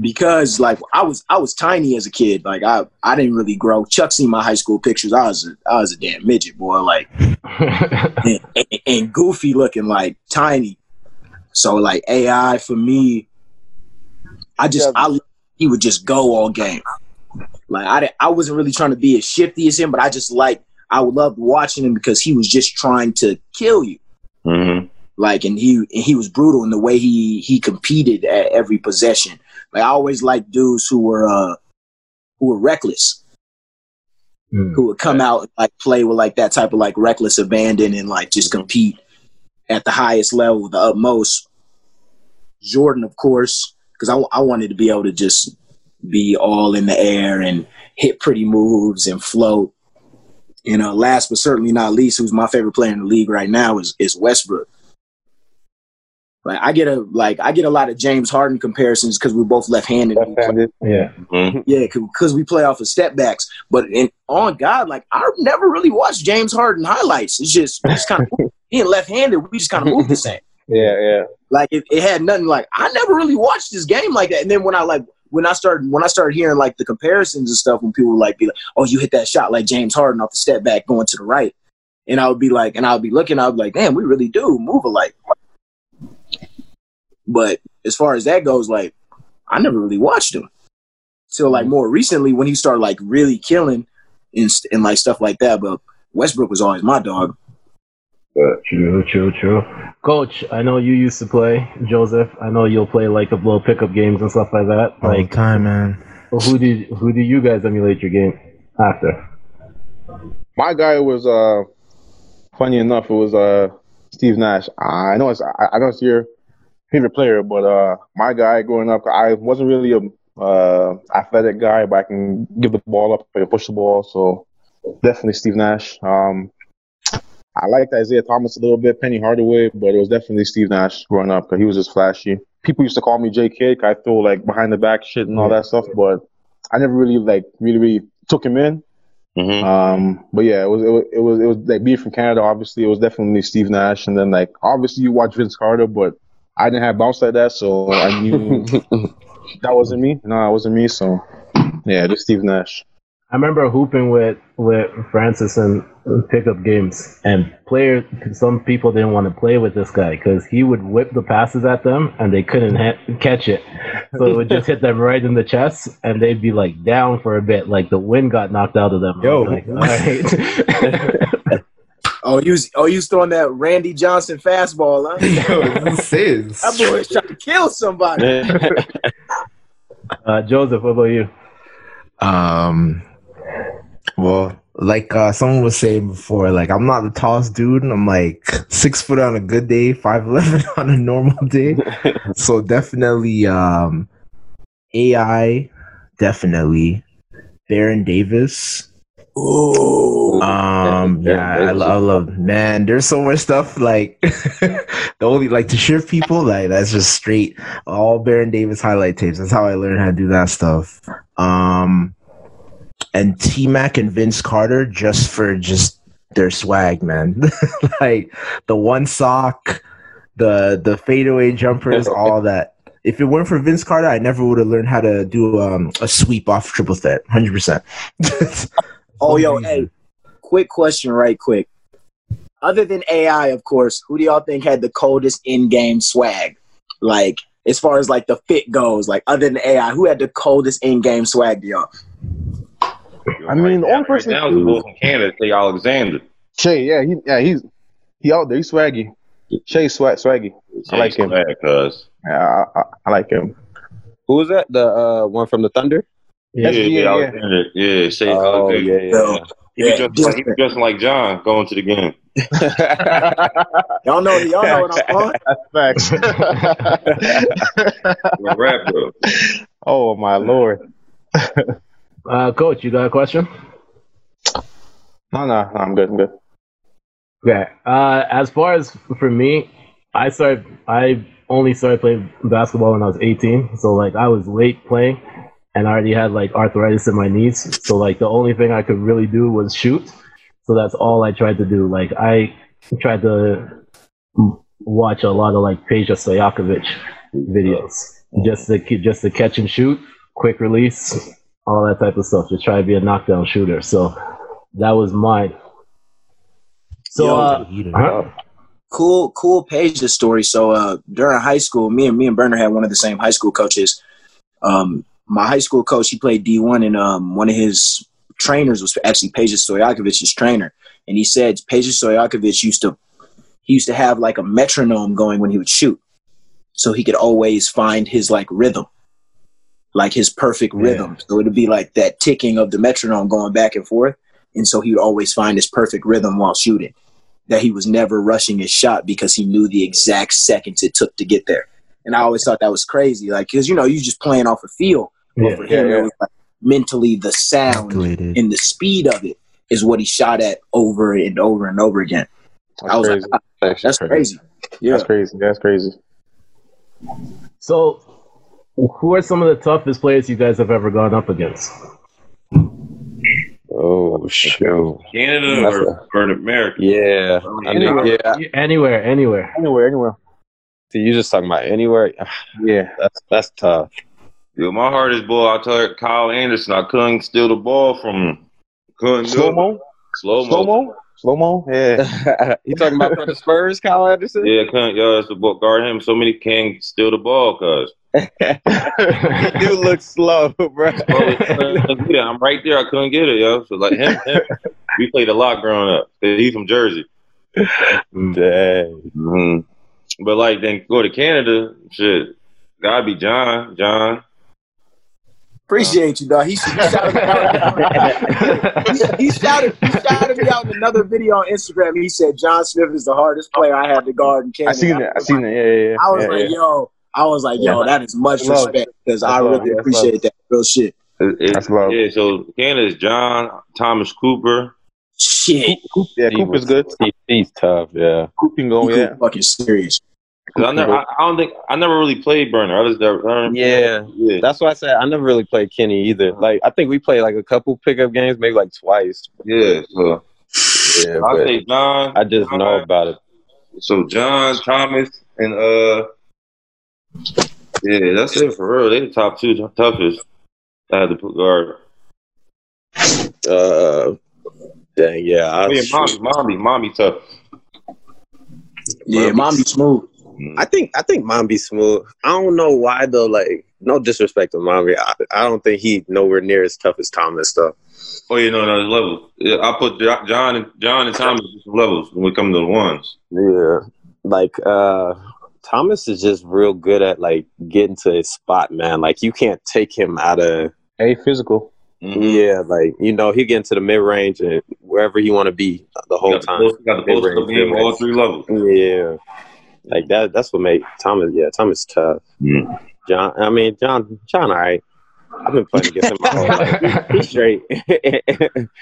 because like I was I was tiny as a kid. Like I I didn't really grow. Chuck seen my high school pictures. I was a, I was a damn midget boy. Like and, and, and goofy looking, like tiny. So like AI for me, I just I he would just go all game. Like I, I wasn't really trying to be as shifty as him, but I just like I loved watching him because he was just trying to kill you. Mm-hmm. Like and he and he was brutal in the way he he competed at every possession. Like I always liked dudes who were uh who were reckless, Mm. who would come out and like play with like that type of like reckless abandon and like just compete at the highest level, the utmost. Jordan, of course, because I, I wanted to be able to just be all in the air and hit pretty moves and float. You know, last but certainly not least, who's my favorite player in the league right now is is Westbrook. Like I get a like I get a lot of James Harden comparisons because we're both left-handed. Left-handed. yeah. Mm-hmm. Yeah, because we play off of step backs. But in, on God, like I've never really watched James Harden highlights. It's just we just kind of being left-handed. We just kind of move the same. Yeah, yeah. Like it, it had nothing. Like I never really watched this game like that. And then when I like when I started when I started hearing like the comparisons and stuff, when people would like be like, "Oh, you hit that shot like James Harden off the step back going to the right," and I would be like, and I would be looking, I would be like, "Damn, we really do move alike." But as far as that goes, like I never really watched him till like more recently when he started like really killing and, st- and like stuff like that. But Westbrook was always my dog. True, true, true. Coach, I know you used to play, Joseph. I know you'll play like the little pickup games and stuff like that. all the Like, time, man. who do who do you guys emulate your game after? My guy was uh funny enough, it was uh Steve Nash. I know it's I, I know it's your favorite player, but uh my guy growing up, I wasn't really a uh athletic guy, but I can give the ball up, push the ball, so definitely Steve Nash. Um I liked Isaiah Thomas a little bit, Penny Hardaway, but it was definitely Steve Nash growing up because he was just flashy. People used to call me J Kidd. I throw like behind the back shit and all that stuff, but I never really like really really took him in. Mm-hmm. Um, but yeah, it was, it was it was it was like being from Canada. Obviously, it was definitely Steve Nash, and then like obviously you watch Vince Carter, but I didn't have bounce like that, so I knew that wasn't me. No, that wasn't me. So yeah, just Steve Nash. I remember hooping with with Francis in pickup games, and players. Some people didn't want to play with this guy because he would whip the passes at them, and they couldn't ha- catch it. So it would just hit them right in the chest, and they'd be like down for a bit, like the wind got knocked out of them. Yo. Like, all right. Oh, you was, oh, you was throwing that Randy Johnson fastball, huh? Yo, this is. That boy was trying to kill somebody. uh, Joseph, what about you? Um, well, like uh, someone was saying before, like I'm not the tallest dude. and I'm like six foot on a good day, five eleven on a normal day. so definitely, um, AI, definitely, Baron Davis. Ooh. Um, Baron yeah, I, I is- love. Man, there's so much stuff like the only like to shift people. Like that's just straight all Baron Davis highlight tapes. That's how I learned how to do that stuff. Um, and T Mac and Vince Carter just for just their swag, man. like the one sock, the the fadeaway jumpers, all that. If it weren't for Vince Carter, I never would have learned how to do um, a sweep off triple threat. Hundred percent. Oh, yo, hey, quick question, right quick. Other than AI, of course, who do y'all think had the coldest in-game swag? Like, as far as like the fit goes, like other than AI, who had the coldest in-game swag to y'all? I mean, the only right person now is who- the from Canada, Shai Alexander. Shai, yeah, he yeah he's he out there. He's swaggy. Shai swag swaggy. I like him. Swag, cuz. Yeah, I, I, I like him. Who was that? The uh, one from the Thunder? Yeah, Yeah, yeah, yeah. Alexander. Yeah, Shai Oh, Alexander. yeah, yeah. He was Yeah, dressing like, he was dressing like John going to the game. y'all know, y'all know what I'm on. Facts. Rap though. oh my lord. Uh, Coach, you got a question? No, no, no, I'm good. I'm good. Okay. Uh, as far as for me, I started. I only started playing basketball when I was 18. So like I was late playing, and I already had like arthritis in my knees. So like the only thing I could really do was shoot. So that's all I tried to do. Like I tried to watch a lot of like Peja Stojakovic videos, just to just to catch and shoot, quick release, all that type of stuff. Just try to be a knockdown shooter. So that was mine. So Yo, uh, huh? cool cool page this story so uh during high school me and me and Burner had one of the same high school coaches um my high school coach he played d1 and um one of his trainers was actually Peja Stojakovic's trainer. And he said Peja Stojakovic used to he used to have like a metronome going when he would shoot. So he could always find his like rhythm like his perfect rhythm. So it'd be like that ticking of the metronome going back and forth. And so he would always find his perfect rhythm while shooting that he was never rushing his shot because he knew the exact seconds it took to get there. And I always thought that was crazy, like because you know you're just playing off a feel. But Yeah, for him, yeah, it was like mentally the sound Calculated. and the speed of it is what he shot at over and over and over again. That's I was crazy. like, That's, that's crazy. Yeah, That's crazy. That's crazy. So, who are some of the toughest players you guys have ever gone up against? oh shoot. Canada That's or, or America? Yeah. I mean, yeah. Anywhere, anywhere. Anywhere, anywhere. So you just talking about anywhere? Yeah. That's that's tough. Yo, my hardest ball, I told Kyle Anderson, I couldn't steal the ball from him. Couldn't Slow it. mo. Slow mo. Slow mo. Slow mo. Yeah. you talking about for the Spurs, Kyle Anderson? Yeah, couldn't. Yo, that's the ball. Guard him. So many can't steal the ball, cuz. he do look slow, bro. I'm right there. I couldn't get it, yo. So like him, him we played a lot growing up. He's from Jersey. Dang. hmm But like then go to Canada, shit. Gotta be John. John. Appreciate you, dog. He, he shouted out. he, he shouted he shouted me out in another video on Instagram. He said John Smith is the hardest player I had to guard in Canada. I seen it. I seen it. Yeah, yeah, yeah. I was yeah, like, yeah. yo, I was like, yo, that is much love. respect because I love. really Yeah, that's appreciate that real shit. It- it- That's love. Yeah, so Canada's John, Thomas Cooper. Shit, Coop, yeah, He Coop was- is good. He, he's tough, yeah. Coop can go. Yeah. fucking serious. 'Cause I never, I, I don't think, I never really played Burner. I just never, I don't- Yeah. yeah. That's why I said I never really played Kenny either. Like I think we played like a couple pickup games, maybe like twice. Yeah, so Yeah, I say John. I just know about it. So John, Thomas, and uh, yeah, that's it for real. They the top two toughest. I had to put guard. Uh, dang, yeah. I, Oh, yeah, mommy, mommy, mommy tough. Yeah, mom be smooth. I think I think mom be smooth. I don't know why though. Like no disrespect to mommy, I, I don't think he nowhere near as tough as Thomas though. Oh yeah, no, no, there's levels. Yeah, I put John and John and Thomas as levels when we come to the ones. Yeah, like uh Thomas is just real good at like getting to his spot, man. Like you can't take him out of a physical. Mhm. yeah, like you know he get into the mid range and wherever he want to be the whole got the time. post- got the post Mid-range, up game, all three levels. Yeah, like that. That's what made Thomas. Yeah, Thomas tough. Mm. John. I mean John. John. All right. I've been playing against him my whole life. He's straight. Hey,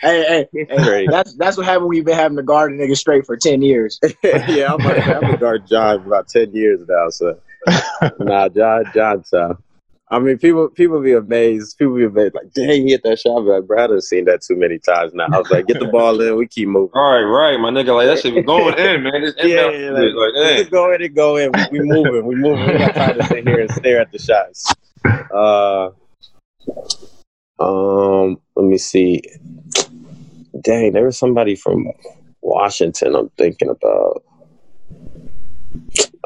hey, hey, Great. that's that's what happened when you've been having to guard a nigga straight for ten years. yeah, I'm like, I've been guard John for about ten years now. So nah, John, John, tough. I mean, people people be amazed. People be amazed, like, dang, he hit that shot. But like, Brad has seen that too many times now. I was like, get the ball in, we keep moving. All right, right, my nigga. Like that shit was going in, man. This Yeah, yeah, like, Let's hey. just go in and go in. We, we moving, we moving. We got time to sit here and stare at the shots. Uh, um, let me see. Dang, there was somebody from Washington. I'm thinking about.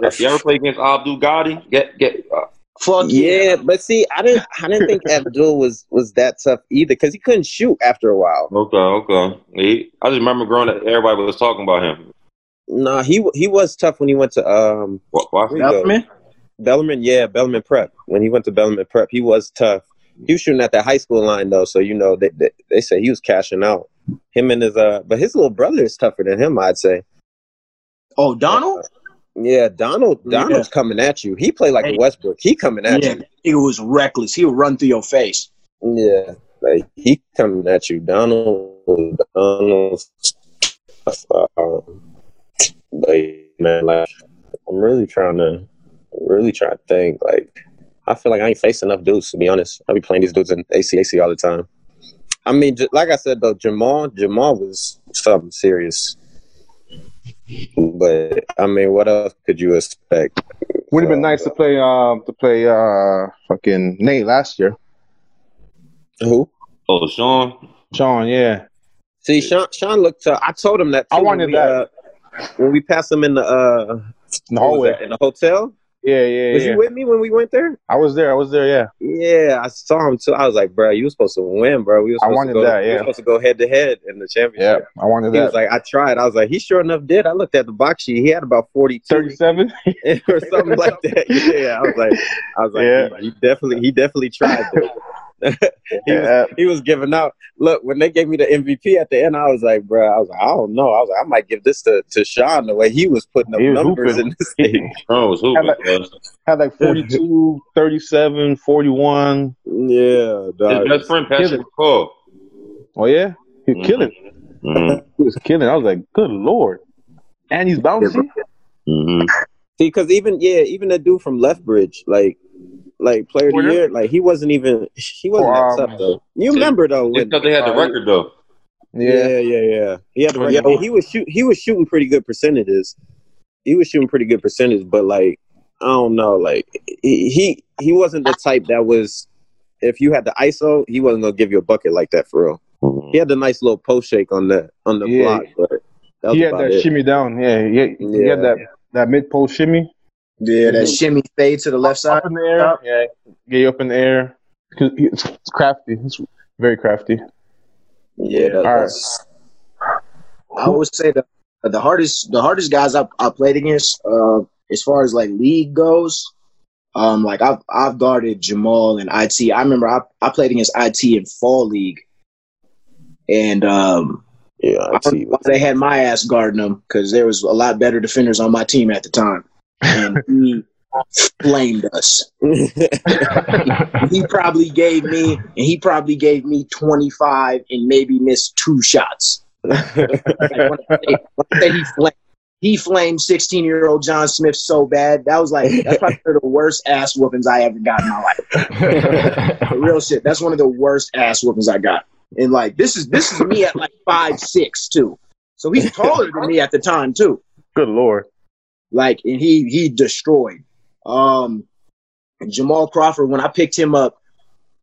If you ever play against Abdul Gaddy? Get get. Uh, Fuck Yeah, but see, I didn't, I didn't think Abdul was was that tough either because he couldn't shoot after a while. okay, okay. He, I just remember growing up, everybody was talking about him. No, he he was tough when he went to um Wa- Why? Where you go? Bellarmine? Bellarmine. Yeah, Bellarmine Prep. When he went to Bellarmine Prep, he was tough. He was shooting at that high school line though, so you know they they, they say he was cashing out. Him and his uh, but his little brother is tougher than him. I'd say. Oh, Donald? Yeah, Donald. Yeah. Donald's coming at you. He played like Hey. a Westbrook. He coming at Yeah, he was reckless. He would run through your face. Yeah, like he coming at you. Donald. Donald. Um, like man, like I'm really trying to, really trying to think. Like I feel like I ain't facing enough dudes to be honest. I be playing these dudes in ACAC all the time. I mean, like I said though, Jamal, Jamal was something serious. But I mean, what else could you expect? Would have been nice to play um to play uh fucking Nate last year. Who? Oh, Sean. Sean, yeah. See, Sean, Sean looked. To, I told him that. I wanted when we, that. uh, when we passed him in the uh, In the hallway. in the hotel. Yeah, yeah, Was yeah. you with me when we went there? I was there. I was there. Yeah. Yeah, I saw him too. I was like, bro, you were supposed to win, bro. We were I supposed wanted to go, that, We were supposed to go head to head in the championship. Yeah. I wanted He was like, I tried. I was like, he sure enough did. I looked at the box sheet. He had about forty two Thirty-seven. or something like that. Yeah, I was like, I was like, Yeah. he, he definitely, he definitely tried. Though. he, Yeah. was, he was giving out. Look, when they gave me the MVP at the end, I was like, bro, I was like, I don't know. I was like, I might give this to, to Sean the way he was putting up was numbers hooping. in this thing. Sean was hooping. Had bro. Had like 42, 37, 41. Yeah, His best friend Patrick McCall. Oh yeah, he Mhm. killing. Mm-hmm. He was killing. I was like, good lord. And he's bouncy. Mm-hmm. See, because even yeah, even the dude from Lethbridge, like, like player of the year, like he wasn't even he wasn't Oh, that um, tough though. You remember though Just when because they had the record though. Yeah. Yeah, yeah, yeah. He had the Yeah. record. He was shoot. He was shooting pretty good percentages. He was shooting pretty good percentage, but like I don't know, like he he, he wasn't the type that was. If you had the ISO, he wasn't gonna give you a bucket like that for real. Mhm. He had the nice little post shake on the on the Yeah. block, but that was He had about that it. shimmy down. Yeah, he he Yeah. had that that mid post shimmy. Yeah, that shimmy fade to the left side. Up in the air. Yeah, get you up in the air. It's it's crafty. It's very crafty. Yeah, that, All right. I would say the the hardest the hardest guys I, I played against, uh, as far as like league goes, um, like I've I've guarded Jamal and IT. I remember I, I played against IT in fall league, and um, yeah. I I see. know they had my ass guarding them because there was a lot better defenders on my team at the time, and he flamed us. He probably gave me and he probably gave me twenty five and maybe missed two shots. Like when I say, when I say he flamed, he flamed 16 year old John Smith so bad. That was like, that's probably the worst ass whoopings I ever got in my life. Real shit. That's one of the worst ass whoopings I got. And like, this is, this is me at like five, six too. So he's taller than me at the time too. Good lord. Like, and he, he destroyed. Um, Jamal Crawford, when I picked him up,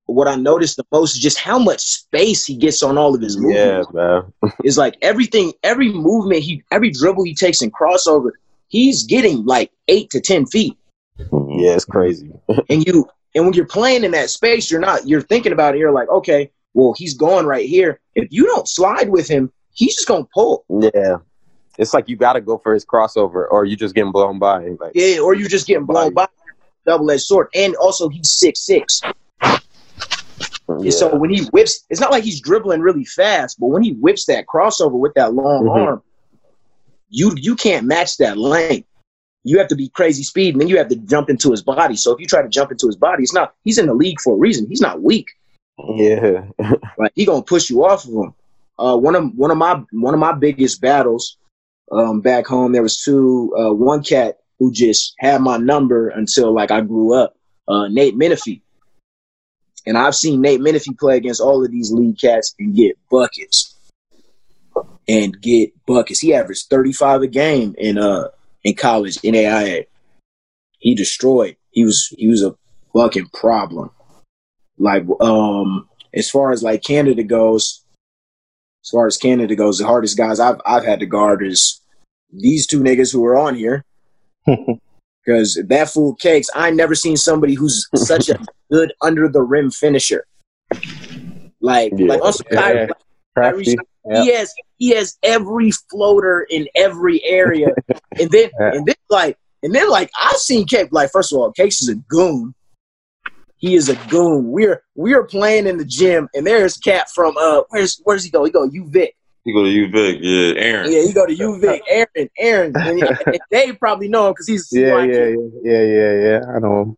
what I noticed the most is just how much space he gets on all of his movements yeah, man. is like everything, every movement he, every dribble he takes in crossover, he's getting like eight to ten feet. Mhm. Yeah, it's crazy. And you, and when you're playing in that space, you're not, you're thinking about it. You're like, okay, well, he's going right here. If you don't slide with him, he's just gonna pull. Yeah. It's like you got to go for his crossover, or you just getting blown by. Like, Yeah, or you're just getting blown by. Double edged sword, and also he's six six. yeah. So when he whips, it's not like he's dribbling really fast, but when he whips that crossover with that long Mhm. arm, you you can't match that length. You have to be crazy speed, and then you have to jump into his body. So if you try to jump into his body, it's not. He's in the league for a reason. He's not weak. yeah, Like he gonna push you off of him. Uh, one of one of my one of my biggest battles um, back home, there was two. Uh, one cat who just had my number until like I grew up. Uh, Nate Menifee. And I've seen Nate Menifee play against all of these league cats and get buckets. And get buckets. He averaged 35 a game in uh in college in AIA. He destroyed. He was he was a fucking problem. Like um as far as like Canada goes, as far as Canada goes, the hardest guys I've I've had to guard is these two niggas who are on here. Because that fool cakes, I never seen somebody who's such a good under the rim finisher. Like, Yeah. like also Kyrie, Yeah. like, Crafty. Yeah. he has he has every floater in every area, and then and then like and then like I've seen Cake like first of all, Cakes is a goon, He is a goon. We're we're playing in the gym, and there's Cat from uh, where's where's he go? He go to UVic. You go to UVic, yeah, Aaron. Yeah, he go to UVic. Aaron, Aaron, and, and Dave probably know him because he's Yeah, yeah, yeah, yeah, yeah, yeah. I know him.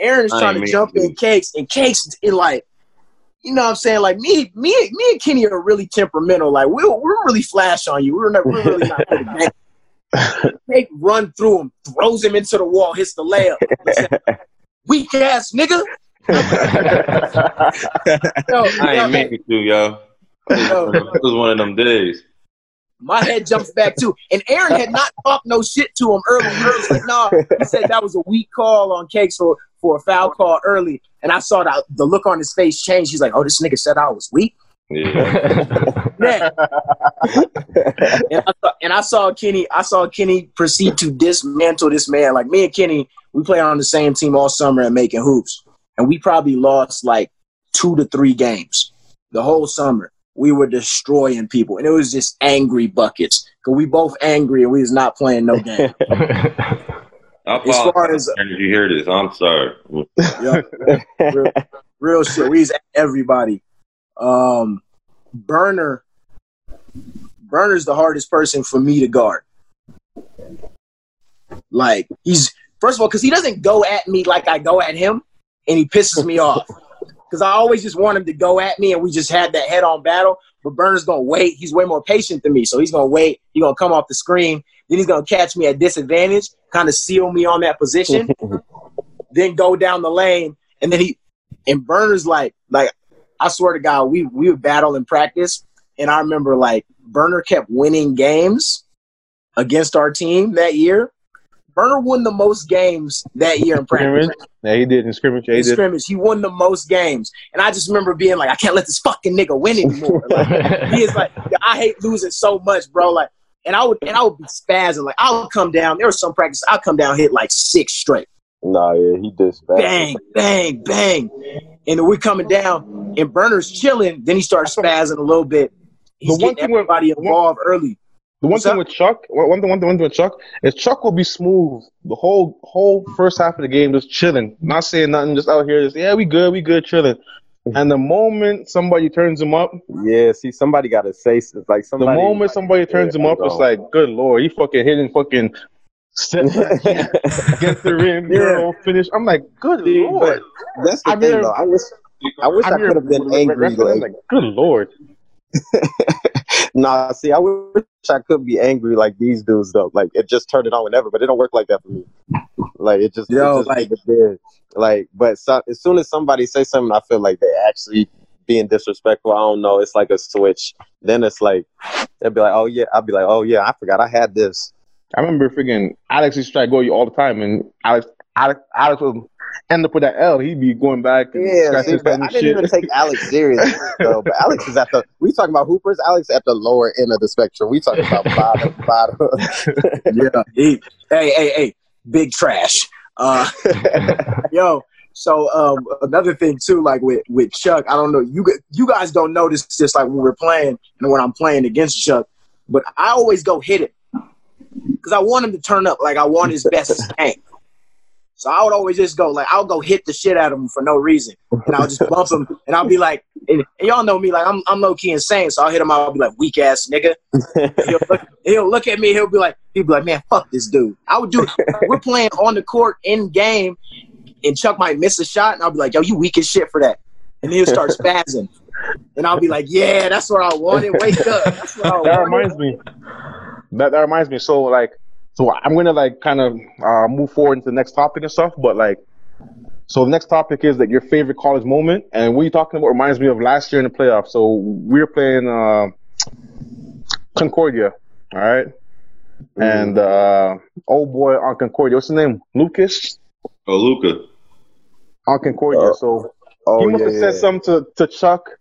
Aaron's I trying to jump to. in cakes, and cakes in like, you know what I'm saying? Like me, me, me and Kenny are really temperamental. Like we're we're really flash on you. We're not we're really not for the game. Cake run through him, throws him into the wall, hits the layup. He said, Weak ass nigga. Yo, I yo, ain't mean to, yo. yo, It was one of them days. my head jumps back too. And Aaron had not talked no shit to him early. He was like, nah. He said that was a weak call on Cakes for, for a foul call early. And I saw that the look on his face change. He's like, oh, this nigga said I was weak. Yeah. And, I saw, and I saw Kenny. I saw Kenny proceed to dismantle this man. Like me and Kenny, we played on the same team all summer and making hoops, and we probably lost like two to three games the whole summer. We were destroying people, and it was just angry buckets. Cause we both angry, and we was not playing no game. As far apologize as- if you hear this. I'm sorry. Yeah, real, real shit. We was everybody. Um, Burner, Burner's the hardest person for me to guard. Like he's first of all because he doesn't go at me like I go at him, and he pisses me off. Because I always just want him to go at me, and we just had that head-on battle. But Burner's gonna wait. He's way more patient than me, so he's gonna wait. He's gonna come off the screen. Then he's gonna catch me at disadvantage, kind of seal me on that position then go down the lane, and then he and Burner's like like I swear to God, we we would battle in practice, and I remember like Burner kept winning games against our team that year. Burner won the most games that year in practice. Scrimmage? Yeah, he did in scrimmage. Yeah, he In did. scrimmage, he won the most games, and I just remember being like, I can't let this fucking nigga win anymore. Like, he is like, I hate losing so much, bro. Like, and I would and I would be spazzing. Like, I would come down. There was some practice. I'll come down, hit like six straight Nah, yeah, he did bang, bang, bang. And then we're coming down, and Burner's chilling. Then he starts spazzing a little bit. He's The one getting thing with- everybody involved early. The one What's thing up? with Chuck, one one thing, one thing, one thing with Chuck is Chuck will be smooth the whole whole first half of the game, just chilling, not saying nothing, just out here, just yeah, we good, we good, chilling. Mm-hmm. And the moment somebody turns him up, Yeah, see, somebody got to say s- like the moment somebody turns him up, it's like, good lord, he fucking hitting fucking set get the rim, Yeah. girl, finish. I'm like, good See, lord. that's the I'm thing, here- though. I wish, I wish I I'm could have been with- with angry. Like, like, good lord. nah, see, I wish I could be angry like these dudes, though. Like, it just turned it on whenever, but it don't work like that for me. Like, it just, Yo, it just like- like, did. Like, but so, as soon as somebody say something, I feel like they actually being disrespectful. I don't know. It's like a switch. Then it's like they'll be like, "Oh yeah," I'll be like, "Oh yeah, I forgot I had this." I remember freaking Alex used to try to go you all the time, and Alex, Alex, Alex would end up with that L. He'd be going back and Yeah, see, his I and didn't shit. even take Alex serious though. But Alex is at the. We talking about hoopers. Alex at the lower end of the spectrum. We talking about bottom, bottom. Yeah. He- hey, hey, hey, big trash. Uh, yo. So um, another thing too, like with with Chuck, I don't know you you guys don't notice just like when we're playing and when I'm playing against Chuck, but I always go hit it because I want him to turn up. Like I want his best game. So I would always just go like I'll go hit the shit out of him for no reason, and I'll just bump him, and I'll be like, and, and y'all know me, like I'm I'm low key insane, so I'll hit him. I'll be like weak ass nigga. He'll look, he'll look at me. He'll be like, he'll be like, man, fuck this dude. I would do. We're playing on the court in game, and Chuck might miss a shot, and I'll be like, yo, you weak as shit for that, and he'll start spazzing, and I'll be like, yeah, that's what I wanted. Wake up. That's what I that wanted. reminds me. That that reminds me. So like, so I'm gonna like kind of uh, move forward into the next topic and stuff. But like, so the next topic is that your favorite college moment, and what you're talking about reminds me of last year in the playoffs. So we were playing uh, Concordia, all right, and uh, old boy on Concordia, what's his name? Lucas Oh, Luca. on Concordia. Uh, so Oh he must yeah, have said yeah. something to, to Chuck.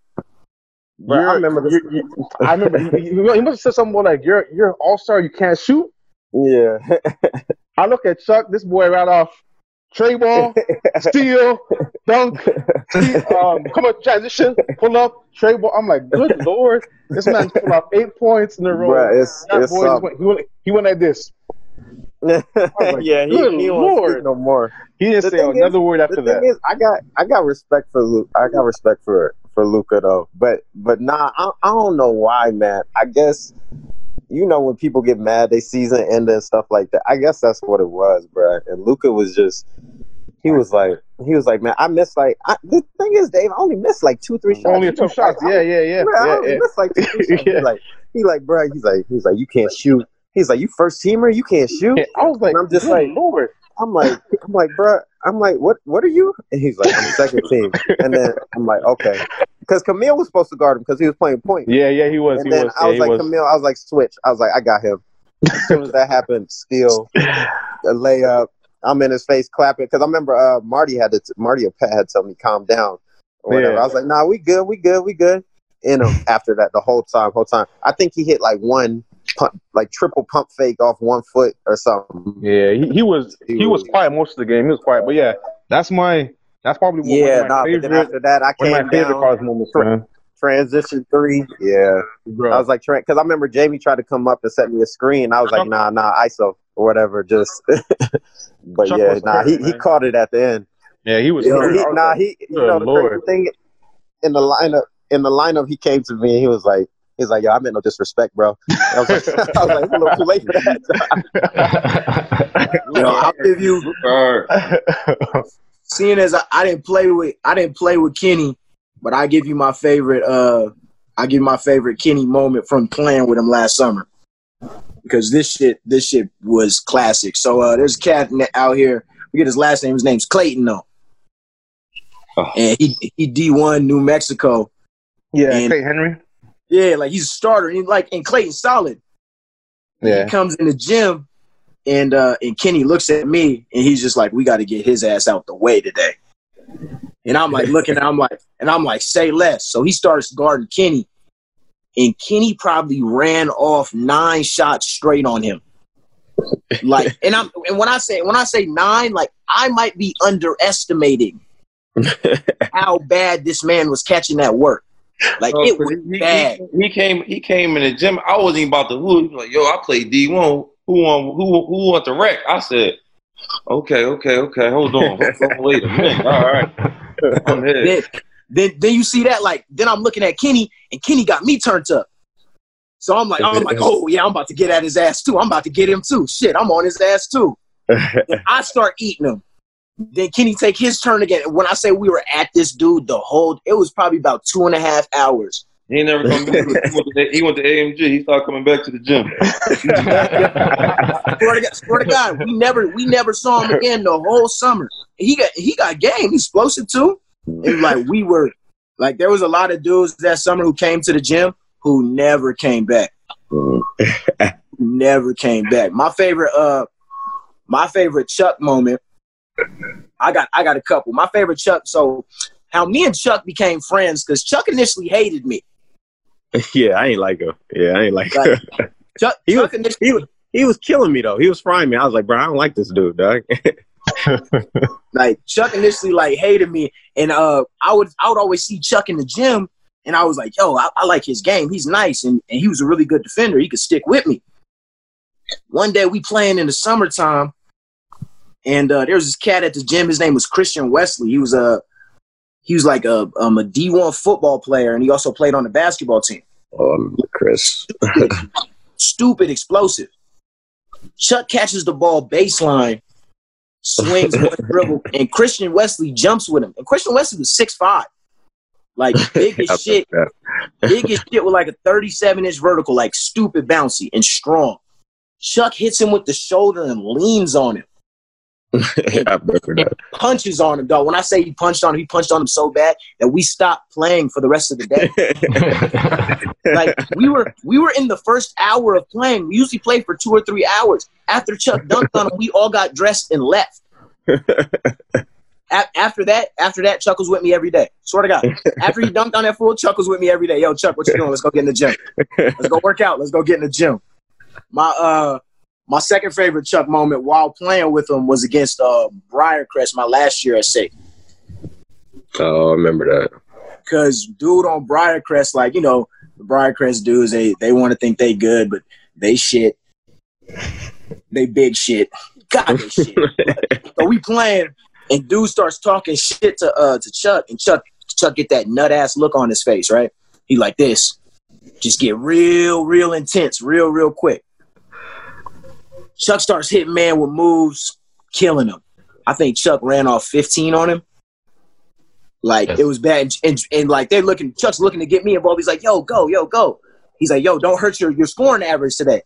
Bro, I You're- remember this. you're- you- I remember he, he, must have said something about like you're you're all star. You can't shoot. Yeah, I look at Chuck. This boy right off tray ball, steal, dunk, steal, um, come on, transition, pull up, tray ball. I'm like, good lord, this man pulled off eight points in a row. Bro, it's that it's boy went, he went he went like this. like, yeah, he, good he Lord. no more. He didn't The say another is- word after that. is, I got I got respect for Luke. I got respect for for Luca though. But but nah, I, I don't know why, man. I guess you know when people get mad, they season end and stuff like that. I guess that's what it was, bro. And Luca was just he was like he was like, man, I missed like I, the thing is, Dave, I only missed like two three shots. Only two shots. like, Yeah, yeah, yeah, Bruh, I only yeah. missed like two three shots. Yeah. He's like he like, bruh, he's like he's like you can't shoot. He's like you first teamer, you can't shoot. I was like, And I'm just like, Lord. I'm like, I'm like, bruh, I'm like, what, what are you? And he's like, I'm second team. And then I'm like, okay, because Camille was supposed to guard him because he was playing point. Yeah, yeah, he was. and He then was. I was he like, was. Camille, I was like, switch. I was like, I got him. As soon as that happened, steal, a layup. I'm in his face clapping because I remember uh, Marty had to Marty or Pat had told me calm down or whatever. Yeah. I was like, Nah, we good, we good, we good. In him after that the whole time, whole time. I think he hit like one pump, like triple pump fake off one foot or something. Yeah, he, he was. He He was was- quiet most of the game. He was quiet, but yeah, that's my. That's probably one Yeah, nah, my but then after that, I came my favorite down. moments, man. Transition three, yeah. Bro. I was like, because I remember Jamie tried to come up and set me a screen. I was like, nah, nah, ISO or whatever, just. but Chuck yeah, nah, he, he caught it at the end. yeah, he was. He, nah, he, you know, the Lord. thing in the lineup, in the lineup, he came to me and he was like, he's like, yo, I meant no disrespect, bro. I was like, I was like, a little too late for that. You know, I'll give you All right. seeing as I, I didn't play with I didn't play with Kenny, but I give you my favorite uh I give you my favorite Kenny moment from playing with him last summer. Because this shit this shit was classic. So uh there's a cat out here, we get his last name, his name's Clayton though. Oh. And he he D one New Mexico. yeah, And- Henry. Yeah, like he's a starter. And like and Clayton's solid. Yeah, He comes in the gym and uh and Kenny looks at me and he's just like, We gotta get his ass out the way today. And I'm like looking, I'm like, and I'm like, say less. So he starts guarding Kenny. And Kenny probably ran off nine shots straight on him. Like, and I'm and when I say when I say nine, like I might be underestimating how bad this man was catching that work. Like Oh, it 'cause was he, he- bad. he came. He came in the gym. I wasn't even about to hoop. He was like, "Yo, I played D one. Who want? Who who want the wreck?" I said, "Okay, okay, okay. Hold on. Hold on wait a minute. All right, I'm here." then, then then you see that like then I'm looking at Kenny and Kenny got me turned up. So I'm like, I'm like, oh yeah, I'm about to get at his ass too. I'm about to get him too. Shit, I'm on his ass too. I start eating him. Then Kenny take his turn again. When I say we were at this dude, the whole it was probably about two and a half hours. He ain't never come back. He went, to, he went to AMG. He started coming back to the gym. Swear to God, swear to God, we never we never saw him again the whole summer. He got he got game, He's explosive too. And like we were like there was a lot of dudes that summer who came to the gym who never came back. never came back. My favorite uh my favorite Chuck moment. I got I got a couple. My favorite Chuck so how me and Chuck became friends because Chuck initially hated me. yeah, I ain't like him. Yeah, I ain't like Like, him. Chuck, He Chuck was- initially he was he was killing me though. He was frying me. I was like, bro, I don't like this dude, dog. like Chuck initially like hated me, and uh, I would I would always see Chuck in the gym, and I was like, yo, I, I like his game. He's nice, and, and he was a really good defender. He could stick with me. One day we playing in the summertime, and uh, there was this cat at the gym. His name was Christian Wesley. He was a he was like a um, a D one football player, and he also played on the basketball team. um, Chris. Stupid explosive. Chuck catches the ball baseline, swings one dribble, and Christian Wesley jumps with him. And Christian Wesley was six five, like big as shit, big as shit with like a thirty seven inch vertical, like stupid bouncy and strong. Chuck hits him with the shoulder and leans on him, I punches on him. Dog, when I say he punched on him, he punched on him so bad that we stopped playing for the rest of the day. like we were we were in the first hour of playing. We usually play for two or three hours. After Chuck dunked on him, we all got dressed and left. A- after that, after that, Chuck was with me every day. Swear to God. After he dunked on that fool, Chuck was with me every day. Yo, Chuck, what you doing? Let's go get in the gym. Let's go work out. Let's go get in the gym. My uh my second favorite Chuck moment while playing with him was against uh Briercrest my last year at State. oh, I remember that. Cause dude on Briercrest, like, you know, the Briercrest dudes, they they want to think they good, but they shit. they big shit. God, shit. so we playing, and dude starts talking shit to uh to Chuck, and Chuck Chuck get that nut ass look on his face, right? He like this, just get real, real intense, real, real quick. Chuck starts hitting man with moves, killing him. I think Chuck ran off 15 on him. Like Yes. it was bad, and, and like they're looking. Chuck's looking to get me involved. He's like, "Yo, go, yo, go." He's like, "Yo, don't hurt your your scoring average today."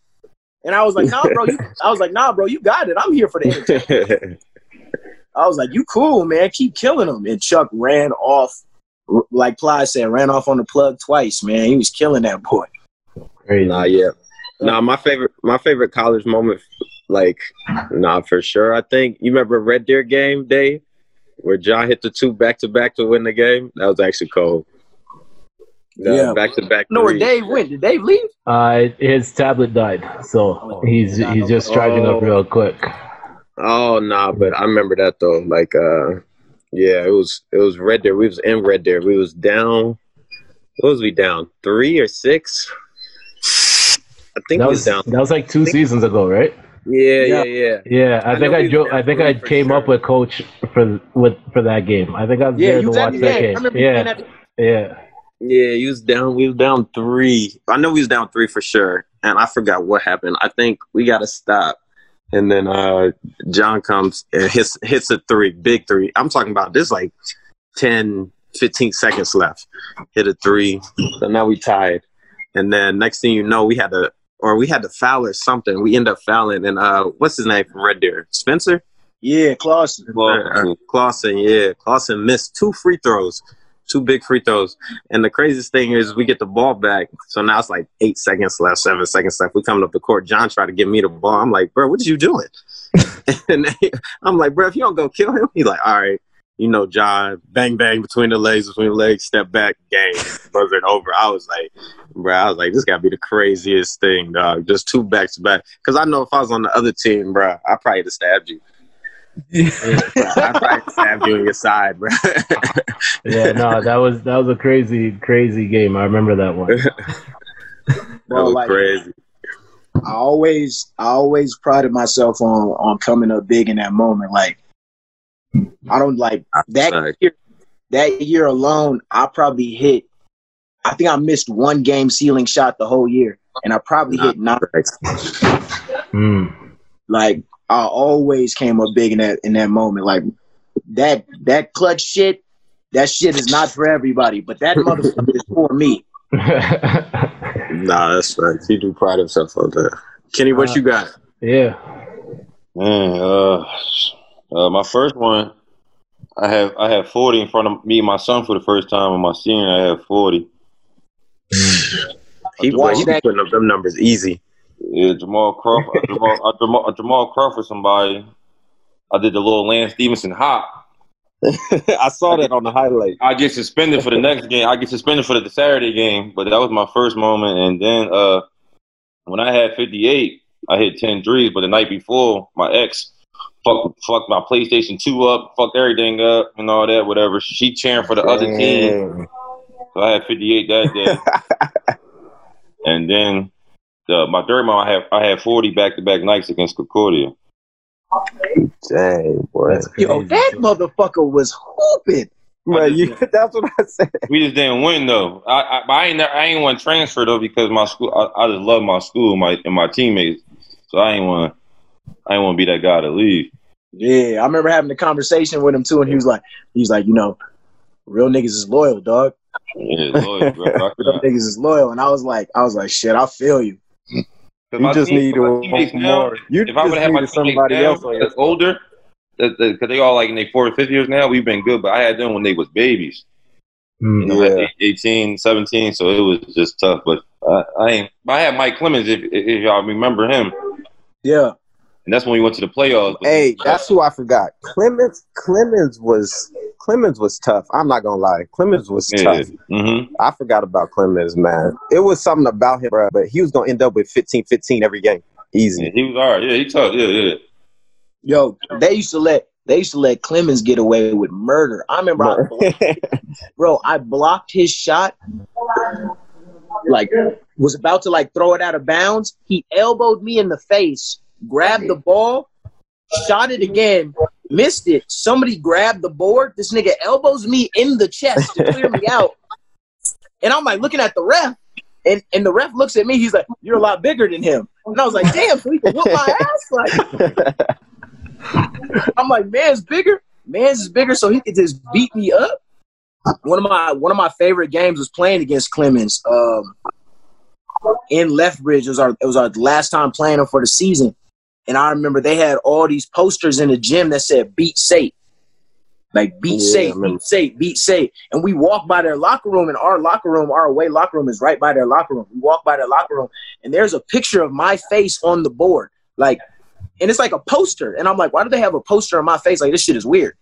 And I was like, "Nah, bro." You, I was like, "Nah, bro, you got it. I'm here for the. I was like, "You cool, man? Keep killing him." And Chuck ran off, like Ply said, ran off on the plug twice. Man, he was killing that boy. Crazy. Nah, yeah. Nah, my favorite my favorite college moment, like, nah, for sure. I think you remember Red Deer game day where John hit the two back to back to win the game. That was actually cold. Yeah. back to back. No, where Dave went? Did Dave leave? Uh, his tablet died, so he's he's just charging up real quick. Oh nah, but I remember that though. Like, uh, yeah, it was it was Red Deer. We was in Red Deer. We was down. What was we down? Three or six? I think That was was down. that was like two seasons ago, right? Yeah, yeah, yeah. Yeah, I, I think I we jo- I think I came sure. up with coach for with for that game. I think I was Yeah, there to watch the that game. I game. remember you being Yeah, at yeah. Yeah, he was down. We was down three. I know we was down three for sure, and I forgot what happened. I think we got to stop, and then uh John comes and hits hits a three, big three. I'm talking about this like 10, 15 seconds left. Hit a three, so now we tied, and then next thing you know, we had to or we had to foul or something. We end up fouling, and uh, what's his name from Red Deer? Spencer. yeah, Clausen. Uh, Clausen, yeah. Clausen missed two free throws, two big free throws. And the craziest thing is we get the ball back. So now it's like eight seconds left, seven seconds left. We coming up the court. John tried to give me the ball. I'm like, bro, what are you doing? and I'm like, bro, if you don't go kill him, he's like, all right. You know, John, bang, bang between the legs, between the legs, step back, game, buzzer over. I was like, bro, I was like, this got to be the craziest thing, dog. Just two backs to back. Because I know if I was on the other team, bro, I probably have stabbed you. Yeah, I probably stabbed you in your side, bro. Yeah, no, that was that was a crazy, crazy game. I remember that one. that Bro, was like- crazy. I always I always prided myself on on coming up big in that moment. Like I don't like that year that year alone, I probably hit I think I missed one game ceiling shot the whole year. And I probably hit nine Hmm. like I always came up big in that in that moment. Like that that clutch shit, that shit is not for everybody, but that motherfucker is for me. Nah, that's right. He do pride himself on that. Kenny, what Uh, you got? yeah. Man, uh, uh, my first one, I have I have forty in front of me and my son for the first time. And my senior, I have forty. He, Watch he be that. putting up them numbers easy. Yeah, Jamal Crawford. Jamal, uh, Jamal, uh, Jamal Crawford. Somebody. I did the little Lance Stephenson hop. I saw that on the highlight. I get suspended for the next game. I get suspended for the Saturday game, but that was my first moment. And then uh, when I had 58, I hit 10 threes. But the night before, my ex fucked, fucked my PlayStation 2 up, fucked everything up, and all that, whatever. She cheering for the other team. So I had 58 that day. and then the, my third month, I have I had 40 back to back nights against Concordia. Dang, boy. Yo, that motherfucker was hooping. But you, that's what I said. We just didn't win though. I I, I ain't never, I ain't want to transfer though because my school I, I just love my school my and my teammates. So I ain't want I ain't want to be that guy to leave. Yeah, I remember having a conversation with him too, and he was like, he's like, you know, real niggas is loyal, dog. Yeah, loyal, bro. Real niggas is loyal, and I was like, I was like, shit, I feel you. You just team- need my one more. You If I just would have had my somebody now else that's older, because they all like in their fourth, fifth years now, we've been good. But I had them when they was babies. Hmm. You know, Yeah. 18, 17, so it was just tough. But I, I ain't. I had Mike Clemens, if, if y'all remember him, Yeah, and that's when we went to the playoffs. Hey, that's who I forgot. Clemens Clemens was Clemens was tough. I'm not gonna lie. Clemens was yeah. tough. Mm-hmm. I forgot about Clemens, man. It was something about him, bro, but he was gonna end up with 15 15 every game. Yeah, Easy. he was all right. Yeah, he tough. Yeah, yeah. yo, they used to let they used to let Clemens get away with murder. I remember, I blocked, bro, I blocked his shot. Like, was about to like throw it out of bounds. He elbowed me in the face grabbed the ball, shot it again, missed it. Somebody grabbed the board. This nigga elbows me in the chest to clear me out. And I'm like looking at the ref, and, and the ref looks at me. He's like, "You're a lot bigger than him." And I was like, "Damn, so he can whoop my ass!" Like, I'm like, "Man's bigger. Man's is bigger, so he could just beat me up." One of my one of my favorite games was playing against Clemens um, in Lethbridge. It was our it was our last time playing them for the season, and I remember they had all these posters in the gym that said "Beat SAIT." Like beat Yeah, SAIT, beat SAIT, beat SAIT. And we walk by their locker room, and our locker room, our away locker room is right by their locker room. We walk by their locker room, and there's a picture of my face on the board. Like, and it's like a poster. And I'm like, why do they have a poster of my face? Like, this shit is weird.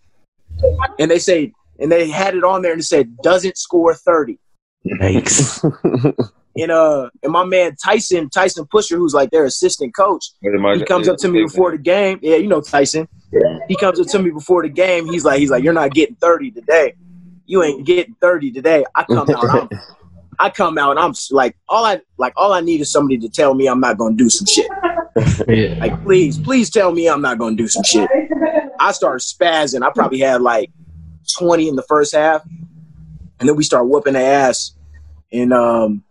And they say, and they had it on there and it said, doesn't score 30. Yikes. And uh and my man Tyson, Tyson Pusher, who's like their assistant coach, he comes up to me before the game. Yeah, you know Tyson. Yeah. He comes up to me before the game. He's like, he's like, you're not getting 30 today. You ain't getting 30 today. I come out. I'm, I come out and I'm like, all I like, all I need is somebody to tell me I'm not gonna do some shit. Yeah. Like, please, please tell me I'm not gonna do some shit. I start spazzing. I probably had like 20 in the first half, and then we start whooping the ass. And um,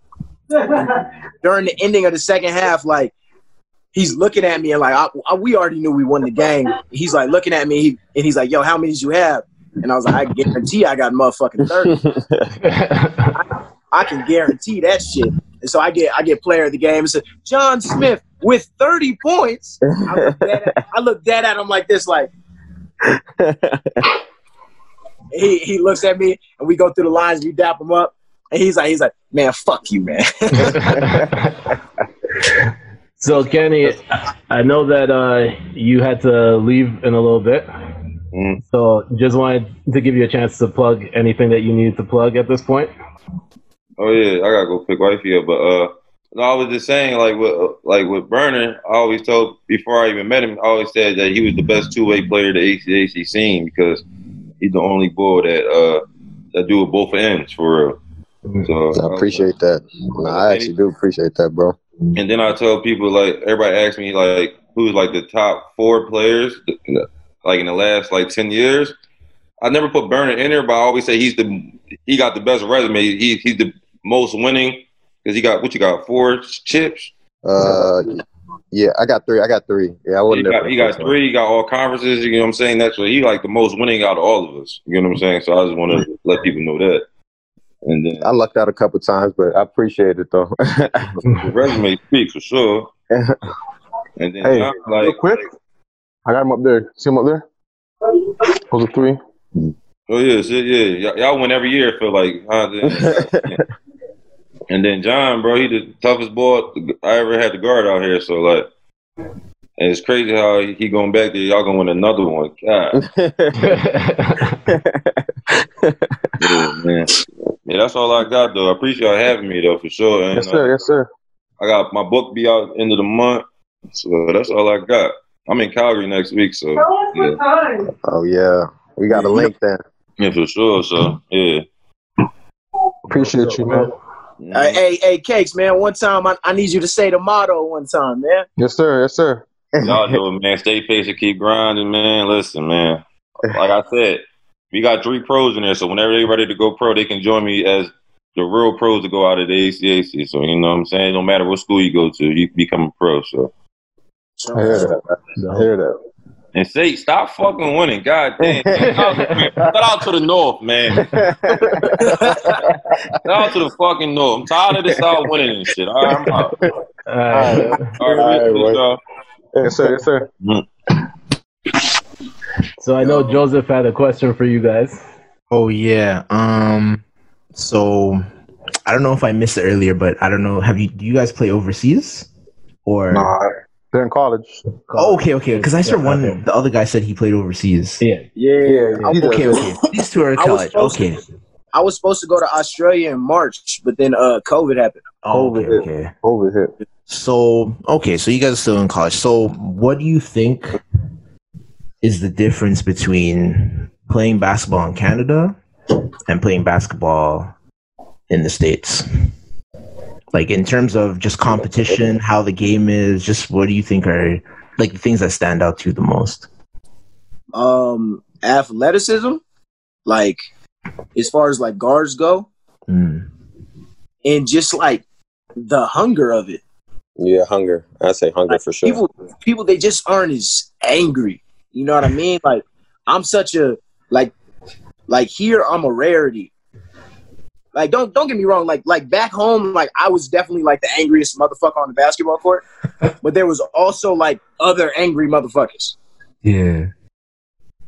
during the ending of the second half, like he's looking at me and like I, I- we already knew we won the game. He's like looking at me he, and he's like, "Yo, how many did you have?" And I was like, "I guarantee I got motherfucking 30. I can guarantee that shit." And so I get I get player of the game. It's John Smith with 30 points. I look dead at, I look dead at him like this, like he he looks at me and we go through the lines, we dap him up, and he's like, he's like, man, fuck you, man. so Kenny, I know that uh, you had to leave in a little bit. Mhm. So just wanted to give you a chance to plug anything that you needed to plug at this point. Oh yeah, I gotta go pick wifey up. But uh, no, I was just saying, like with uh, like with Burner, I always told before I even met him, I always said that he was the best two way player the ACAC seen because he's the only boy that uh that do it both ends for real. So I appreciate that. No, I actually do appreciate that, bro. And then I tell people like everybody asks me like who's like the top four players like in the last like ten years. I never put Burner in there, but I always say he's the he got the best resume. He, he's the most winning because he got what you got four chips. Uh, yeah, I got three. I got three. Yeah, I He wasn't there. got, he got three. He got all conferences. You know what I'm saying? That's what he like the most winning out of all of us. You know what I'm saying? So I just want to let people know that. And then I lucked out a couple times, but I appreciate it though. the resume speaks for sure. And then Hey, John, real quick, I got him up there. See him up there? Those are three. oh yeah, shit, yeah, Y- y'all win every year. I feel like, huh? And then John, bro, he the toughest boy I ever had to guard out here. So like, and it's crazy how he going back there. Y'all gonna win another one. God. Yeah, man. Yeah, that's all I got though. I appreciate y'all having me though for sure. And, Yes, uh, sir. Yes, sir. I got my book be out end of the month, so that's all I got. I'm in Calgary next week, so yeah, oh yeah, we got a link then. yeah for sure. So yeah, Appreciate you, man. Uh, hey, hey, cakes, man. One time, I, I need you to say the motto. One time, man. Yes, sir. Yes, sir. y'all know it, man. Stay patient, keep grinding, man. Listen, man. Like I said, we got three pros in there, so whenever they're ready to go pro, they can join me as the real pros to go out of the ACAC. So you know what I'm saying? No matter what school you go to, you become a pro. So I hear that. I hear that. and say, stop fucking winning. God damn. Shout out, out to the North, man. Shout out to the fucking North. I'm tired of the South winning and shit. All right, I'm out. All right. All right, All right, y'all. Yes, sir. Yes, sir. Mm. So I know Joseph had a question for you guys. Oh yeah. Um. So I don't know if I missed it earlier, but I don't know. Have you? Do you guys play overseas? Or Nah, they're in college. oh, okay, okay. Because I saw Yeah, one. okay. The other guy said he played overseas. Yeah. Yeah. Yeah, he does. Okay, okay. These two are in I was college. supposed to- Okay. I was supposed to go to Australia in March, but then uh, COVID happened. Oh, okay, COVID. okay. Over here. So okay, so you guys are still in college. So what do you think is the difference between playing basketball in Canada and playing basketball in the States? Like in terms of just competition, how the game is, just what do you think are like the things that stand out to you the most? Um, athleticism, like as far as like guards go, Mm. and just like the hunger of it. Yeah, hunger. I say hunger Like, for sure. People, people, they just aren't as angry. You know what I mean? Like I'm such a like, like here I'm a rarity. Like don't don't get me wrong. Like like back home, like I was definitely like the angriest motherfucker on the basketball court, but there was also like other angry motherfuckers. Yeah.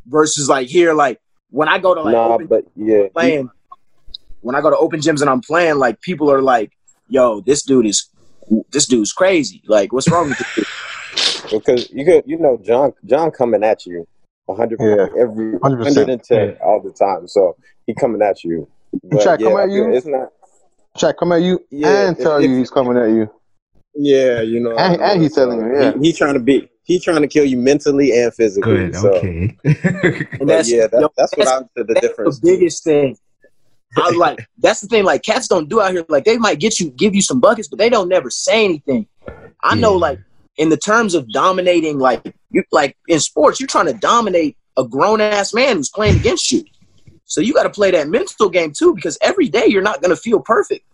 Versus like here, like when I go to like nah, open but yeah, playing, when I go to open gyms and I'm playing, like people are like, "Yo, this dude is this dude's crazy. Like, what's wrong with this dude?" Because you could, you know, John, John coming at you, hundred Yeah, every 100%. hundred and ten all the time. So he coming at you. But Shaq, come at you? It's not. Shaq come at you Yeah, and if- tell if- you he's coming at you. Yeah, you know, And- and he's telling you, yeah. he, he trying to be, he trying to kill you mentally and physically. Good. So, Okay. And but yeah, that, yo, that's what that's- I said the that's difference. the biggest thing. I like that's the thing. Like cats don't do out here. Like they might get you, give you some buckets, but they don't never say anything. I know, like in the terms of dominating, like you like in sports, you're trying to dominate a grown ass man who's playing against you. So you got to play that mental game too, because every day you're not going to feel perfect.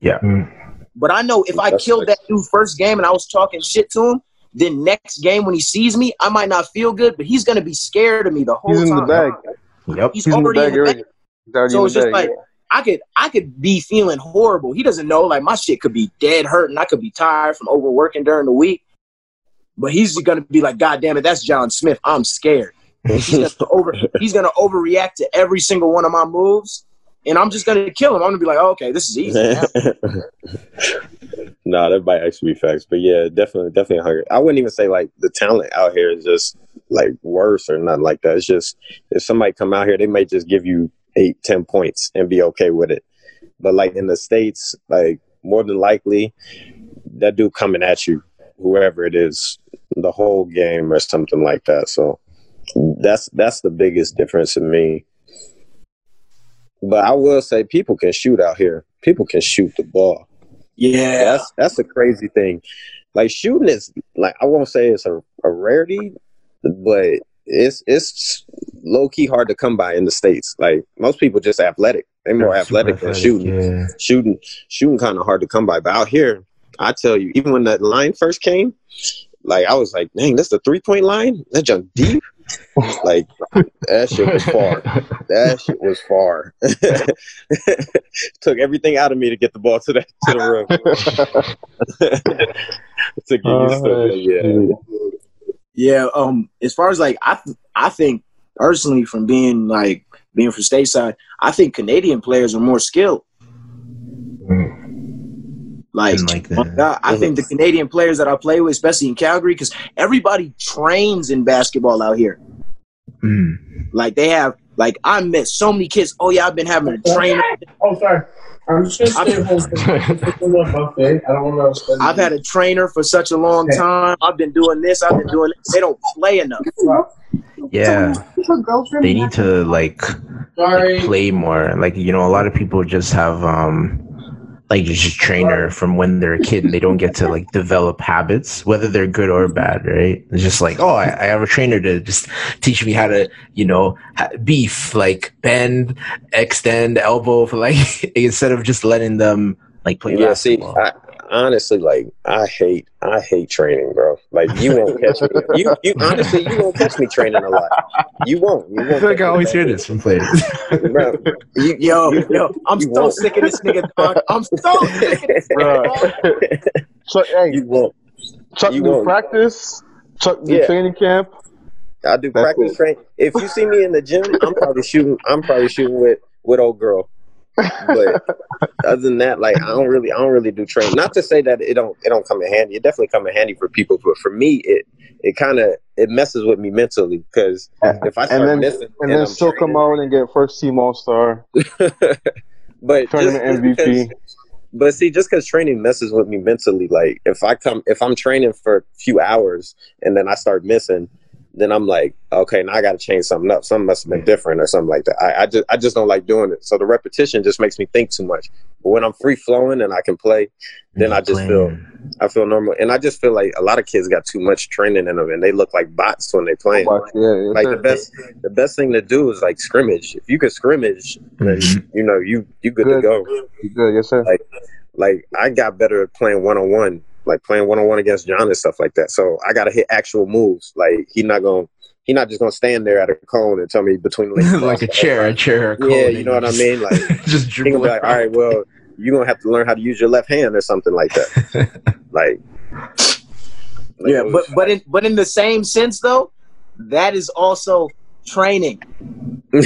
Yeah. Mm. But I know if I That's killed nice. that dude first game and I was talking shit to him, then next game when he sees me, I might not feel good, but he's going to be scared of me the whole He's in time. the bag. Yep. He's, He's in the already bag in the bag. So it's just bag. like I could I could be feeling horrible. He doesn't know like my shit could be dead hurt and I could be tired from overworking during the week. But he's gonna be like, God damn it, that's John Smith. I'm scared. He's gonna over he's gonna overreact to every single one of my moves. And I'm just gonna kill him. I'm gonna be like, oh, okay, this is easy. now." nah, that might actually be facts. But yeah, definitely, definitely hunger. I wouldn't even say like the talent out here is just like worse or nothing like that. It's just if somebody come out here, they might just give you eight, ten points and be okay with it. But like in the states, like more than likely, that dude coming at you, whoever it is, the whole game or something like that. So that's that's the biggest difference in me. But I will say, people can shoot out here. People can shoot the ball. Yeah. That's that's the crazy thing. Like shooting is like I won't say it's a, a rarity, but it's it's low key hard to come by in the states. Like most people just athletic. They're more Super athletic than shooting. Yeah. Shooting shooting kind of hard to come by. But out here, I tell you, even when that line first came, like I was like, dang, that's the three point line. That jump deep. like that shit was far. That shit was far. Took everything out of me to get the ball to the to the rim. to get used to Oh, it. Yeah. Yeah, um, as far as like I, th- I think personally, from being like being from stateside, I think Canadian players are more skilled. Like, like my God, I think the Canadian players that I play with, especially in Calgary, because everybody trains in basketball out here. Mm. Like they have, like I met so many kids. Oh yeah, I've been having a trainer. Oh, sorry. I'm just gonna stay home for the buffet. I don't want to. I've had a trainer for such a long time. I've been doing this. I've been doing. This. They don't play enough. Yeah. They need to like Sorry. play more. Like you know, a lot of people just have um like just a trainer from when they're a kid and they don't get to like develop habits, whether they're good or bad, right? It's just like, oh, I, I have a trainer to just teach me how to, you know, beef, like bend, extend, elbow, for like instead of just letting them like play Yeah, see, basketball. I, honestly, like I hate, I hate training, bro. Like you won't catch me. You, you honestly, you won't catch me training a lot. You won't. You won't. I feel like I always hear this from players. bro. You, Yo, you, yo, I'm so won't. sick of this nigga. Dog. I'm so sick of this nigga. dog. Chuck, hey, you won't. Chuck you do won't. practice. Chuck do Yeah. training camp. I do That's practice cool. train. If you see me in the gym, I'm probably shooting. I'm probably shooting with with old girl. But other than that, like I don't really, I don't really do training. Not to say that it don't, it don't come in handy. It definitely come in handy for people, but for me, it it kind of it messes with me mentally because if I start And then missing and then I'm still come training- out and get first team all star. but Tournament MVP. because- but see, just because training messes with me mentally, like if I come, if I'm training for a few hours and then I start missing, then I'm like, okay, now I got to change something up. Something must have been different or something like that. I, I just I just don't like doing it. So the repetition just makes me think too much. But when I'm free flowing and I can play, then I just feel I feel normal. And I just feel like a lot of kids got too much training in them, and they look like bots when they playing. Watch, yeah, yeah, Like the best the best thing to do is like scrimmage. If you could scrimmage, then Mhm. you know you you good, Good. to go. You good, yes sir. Like like I got better at playing one on one, like playing one on one against John and stuff like that. So I gotta hit actual moves. Like he not gonna he not just gonna stand there at a cone and tell me between the legs. like a chair, a chair. A cone, Yeah, you know what I mean. Like just he gonna dribble be like, all right, well, you're gonna have to learn how to use your left hand or something like that. like, like, yeah, it but but in but in the same sense though, that is also training. you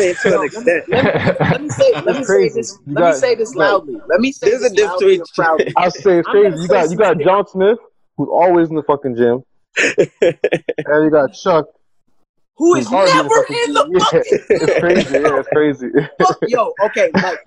ain't an extent. Let me say let me say this You let got- me say this loudly. Let me say There's a this difference loudly and between- proudly. I say it's crazy. You got you got. John Smith, who's always in the fucking gym, and you got Chuck, who's is hardly never in the gym. Yeah, it's crazy. Yeah, it's crazy. fuck? Yo, okay, like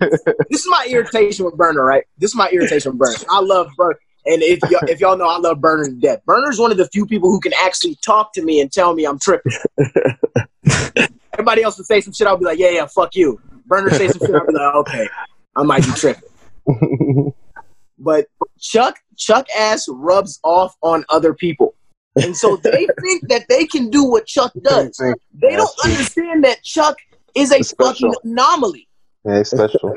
this is my irritation with Burner, right? This is my irritation with Burner. I love Burner. And if y'all, if y'all know, I love Burner to death. Burner's one of the few people who can actually talk to me and tell me I'm tripping. Everybody else would say some shit, I'll be like, yeah, yeah, fuck you. Burner say some shit, I'll be like, okay, I might be tripping. But Chuck, Chuck ass rubs off on other people. And so they think that they can do what Chuck does. They don't understand that Chuck is a fucking anomaly. Yeah, it's special.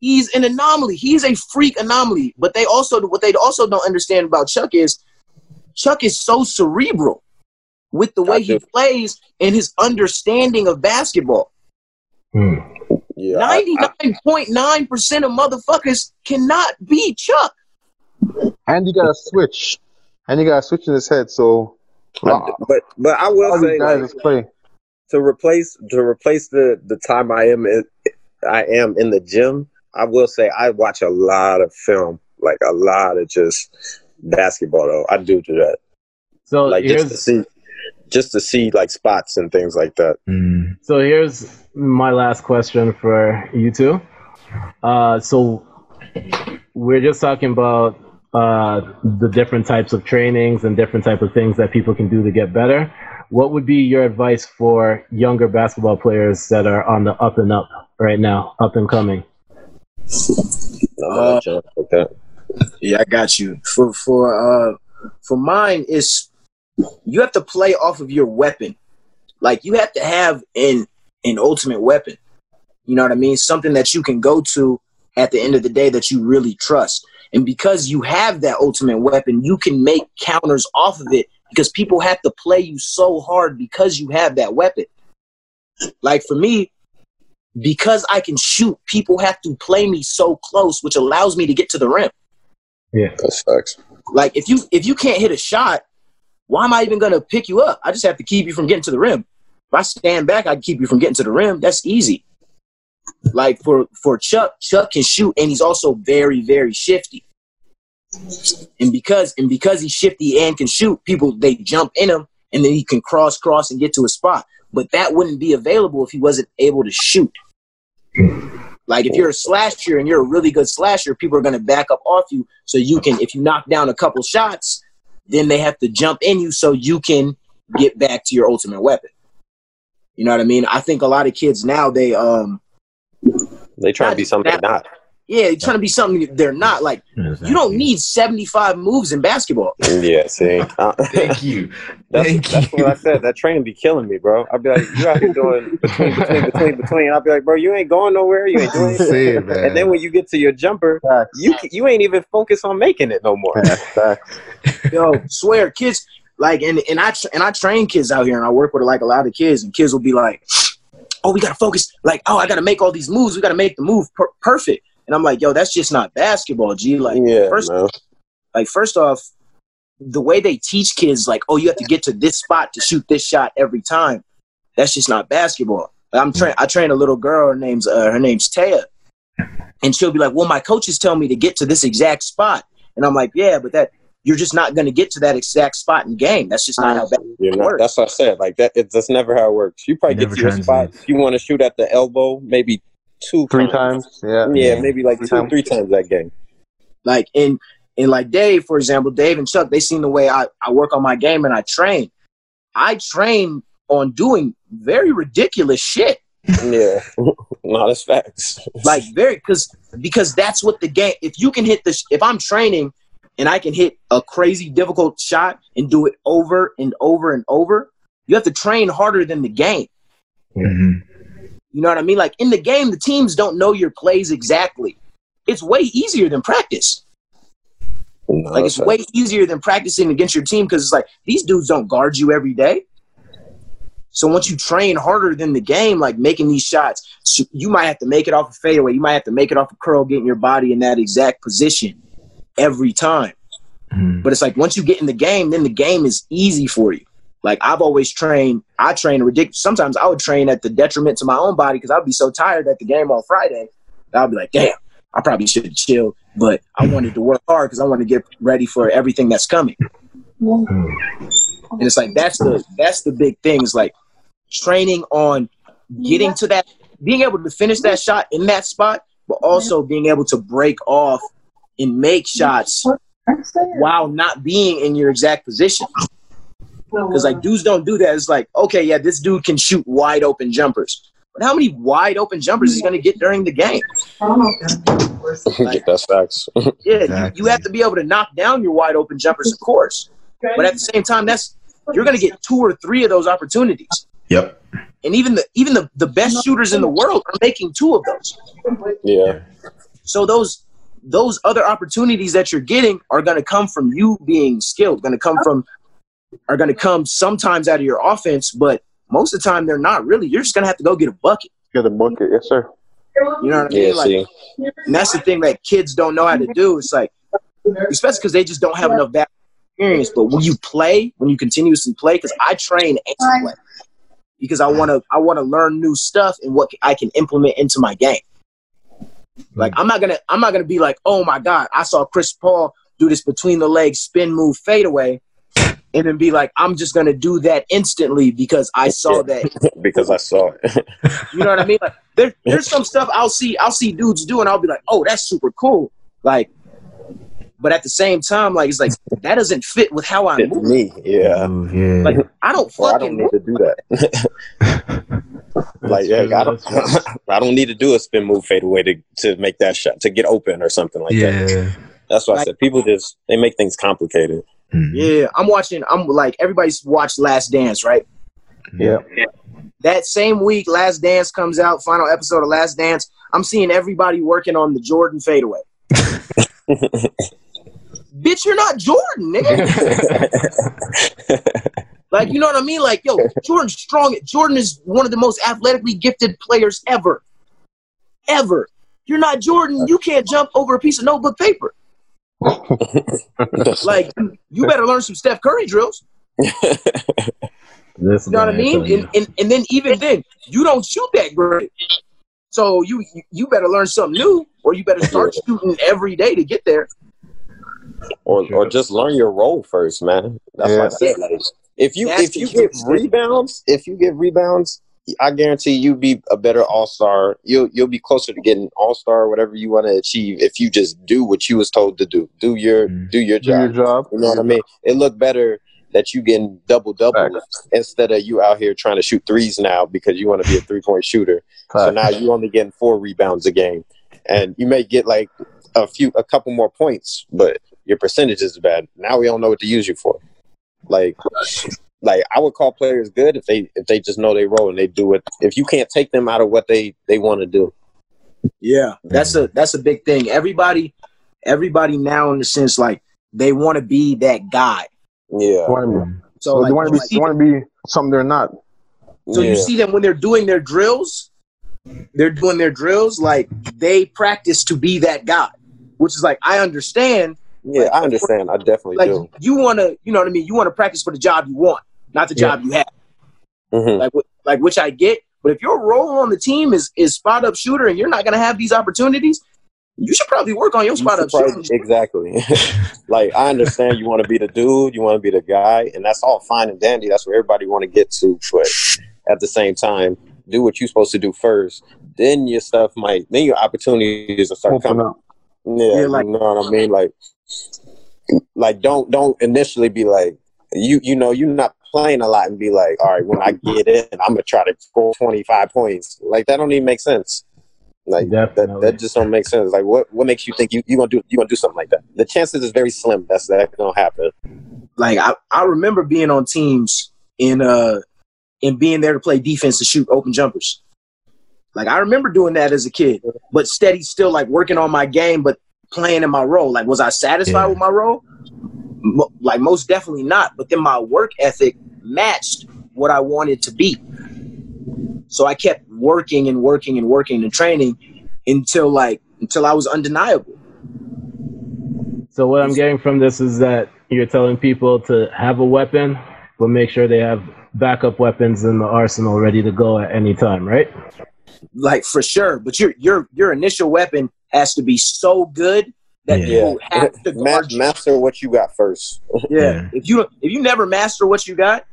He's an anomaly. He's a freak anomaly. But they also what they also don't understand about Chuck is Chuck is so cerebral with the way he plays and his understanding of basketball. yeah, I- Ninety I- nine point nine percent of motherfuckers cannot beat Chuck. And you got to switch, and you got to switch in his head. So, uh, but but I will all say guys like, play. to replace to replace the the time I am in, I am in the gym. I will say I watch a lot of film, like a lot of just basketball. Though I do do that, So like just to see, just to see like spots and things like that. Mm. so here's my last question for you two. Uh, so we're just talking about uh, the different types of trainings and different type of things that people can do to get better. What would be your advice for younger basketball players that are on the up and up right now, up and coming? I'm gonna jump like that. Yeah, I got you. For for uh for mine is you have to play off of your weapon. Like you have to have an an ultimate weapon. You know what I mean? Something that you can go to at the end of the day that you really trust. And because you have that ultimate weapon, you can make counters off of it because people have to play you so hard because you have that weapon. Like for me, because I can shoot, people have to play me so close, which allows me to get to the rim. Yeah, that sucks. Like if you if you can't hit a shot, why am I even gonna pick you up? I just have to keep you from getting to the rim. If I stand back, I can keep you from getting to the rim. That's easy. Like for for Chuck, Chuck can shoot and he's also very very shifty. And because and because he's shifty and can shoot, people they jump in him and then he can cross cross and get to a spot. But that wouldn't be available if he wasn't able to shoot. Like if you're a slasher and you're a really good slasher, people are going to back up off you so you can if you knock down a couple shots, then they have to jump in you so you can get back to your ultimate weapon. You know what I mean? I think a lot of kids now they um They try to be something they're not. Yeah, they're trying to be something they're not. Like you don't need 75 moves in basketball. Yeah, see, Uh, Thank you. that's, Thank that's you. what I said. That training be killing me, bro. I'd be like, you out here doing between, between, between, between. I'd be like, bro, you ain't going nowhere. You ain't doing anything. Say it, man. And then when you get to your jumper, Facts. you you ain't even focused on making it no more. Facts, facts. Yo, swear, kids like and and I tra- and I train kids out here and I work with like a lot of kids and kids will be like, "Oh, we gotta focus. Like, oh, I gotta make all these moves. We gotta make the move per- perfect." And I'm like, "Yo, that's just not basketball, G." Like, Yeah, first, man. like first off, the way they teach kids, like, "Oh, you have to get to this spot to shoot this shot every time." That's just not basketball. I'm train. I train a little girl. Her name's uh, her name's Taya, and she'll be like, "Well, my coaches tell me to get to this exact spot," and I'm like, "Yeah, but that." You're just not going to get to that exact spot in game. That's just not how basketball You're not, works. that's what I said. Like that, it, that's never how it works. You probably It get to your spot. You want to shoot at the elbow, maybe two, Three times. Yeah. Yeah, maybe like Three two, times. three times that game. Like in and like Dave, for example, Dave and Chuck, they seen the way I, I work on my game and I train. I train on doing very ridiculous shit. Yeah, no, that's facts. Like very because because that's what the game. If you can hit this, if I'm training and I can hit a crazy difficult shot and do it over and over and over, you have to train harder than the game. Mhm. You know what I mean? Like in the game, the teams don't know your plays exactly. It's way easier than practice. No, Like it's way easier than practicing against your team because it's like these dudes don't guard you every day. So once you train harder than the game, like making these shots, you might have to make it off a fadeaway. You might have to make it off a curl, getting your body in that exact position every time. Mhm. But it's like once you get in the game, then the game is easy for you. Like I've always trained, I train ridiculous. Sometimes I would train at the detriment to my own body because I'd be so tired at the game on Friday. I'd be like, damn, I probably should have chilled, but I wanted to work hard because I want to get ready for everything that's coming. And it's like that's the that's the big thing is like training on getting to that, being able to finish that shot in that spot, but also being able to break off and make shots while not being in your exact position. Because like dudes don't do that. It's like, okay, yeah, this dude can shoot wide open jumpers. But how many wide open jumpers is he gonna get during the game? that's facts. Yeah, Exactly. you, you have to be able to knock down your wide open jumpers, of course. But at the same time, that's you're gonna get two or three of those opportunities. Yep. And even the even the, the best shooters in the world are making two of those. yeah, So those those other opportunities that you're getting are going to come from you being skilled. Going to come from are going to come sometimes out of your offense, but most of the time they're not really. You're just going to have to go get a bucket. Get a bucket, yes sir. You know what I yeah. mean? Like, See, and that's the thing that kids don't know how to do. It's like, especially because they just don't have enough back experience. But when you play, when you continuously play, because I train and play, because I want to, I want to learn new stuff and what I can implement into my game. Like mm. I'm not gonna, I'm not gonna be like, oh my god, I saw Chris Paul do this between the legs spin move fadeaway, and then be like, I'm just gonna do that instantly because I saw that because I saw it. you know what I mean? Like there, there's some stuff I'll see I'll see dudes do and I'll be like, oh, that's super cool. Like, but at the same time, like it's like that doesn't fit with how I Fit move. me, yeah. Move, yeah. Like I don't Or I fucking don't need to do that. like, yeah, I don't, I don't need to do a spin move fade away to, to make that shot to get open or something like that. yeah. That's why I said people just they make things complicated. Mhm. Yeah, I'm watching. I'm like everybody's watched Last Dance, right? Yeah. That same week, Last Dance comes out. Final episode of Last Dance. I'm seeing everybody working on the Jordan fadeaway. Bitch, you're not Jordan, nigga. Like, you know what I mean? Like, yo, Jordan's strong. Jordan is one of the most athletically gifted players ever. Ever. You're not Jordan. You can't jump over a piece of notebook paper. Like, you- you better learn some Steph Curry drills. This You know what I mean? And, and, and then even then, you don't shoot that great. So you you better learn something new, or you better start shooting every day to get there. or or just learn your role first, man. That's Yeah. why like if you That's if you get rebounds, if you get rebounds, I guarantee you'll be a better all star. You'll you'll be closer to getting all star, whatever you want to achieve. If you just do what you was told to do, do your Mm. do your Do your job. job. You know what I mean? It look better that you getting double double instead of you out here trying to shoot threes now because you want to be a three point shooter. So now you only getting four rebounds a game, and you may get like a few, a couple more points, but your percentage is bad. Now we don't know what to use you for. Like, like I would call players good if they if they just know they role and they do it. If you can't take them out of what they they want to do, Yeah, that's a mm-hmm. that's a big thing. Everybody, everybody now in the sense like they want to be that guy. yeah, They want to be, So they want to you be, see they want to be something they're not. So yeah. you see them when they're doing their drills, they're doing their drills like they practice to be that guy, which is like I understand. yeah, I understand. I definitely Like do. you want to, you know what I mean. You want to practice for the job you want, not the Yeah. job you have. Mhm. Like, like which I get. But if your role on the team is is spot up shooter and you're not gonna have these opportunities, you should probably work on your You spot up should probably- shooting. exactly. like I understand you want to be the dude, you want to be the guy, and that's all fine and dandy. That's where everybody want to get to. But at the same time, do what you're supposed to do first. Then your stuff might, then your opportunities will start Open coming. up. Yeah, Yeah, like- you know what I mean. Like, like don't don't initially be like you. You know, you're not playing a lot and be like, all right, when I get in, I'm gonna try to score 25 points. Like that don't even make sense. Like that, that just don't make sense. Like what what makes you think you you gonna do you gonna do something like that? The chances is very slim that's that gonna happen. like I, I remember being on teams in uh and being there to play defense to shoot open jumpers. Like I remember doing that as a kid, but steady still like working on my game, but playing in my role. Like was I satisfied Yeah. with my role? Mo- like most definitely not. But then my work ethic matched what I wanted to be. So I kept working and working and working and training until like until I was undeniable. So what I'm getting from this is that you're telling people to have a weapon, but make sure they have backup weapons in the arsenal ready to go at any time, right? like for sure. But your your your initial weapon has to be so good that Yeah. people have to Ma- you. master what you got first. Yeah. Yeah. If you if you never master what you got,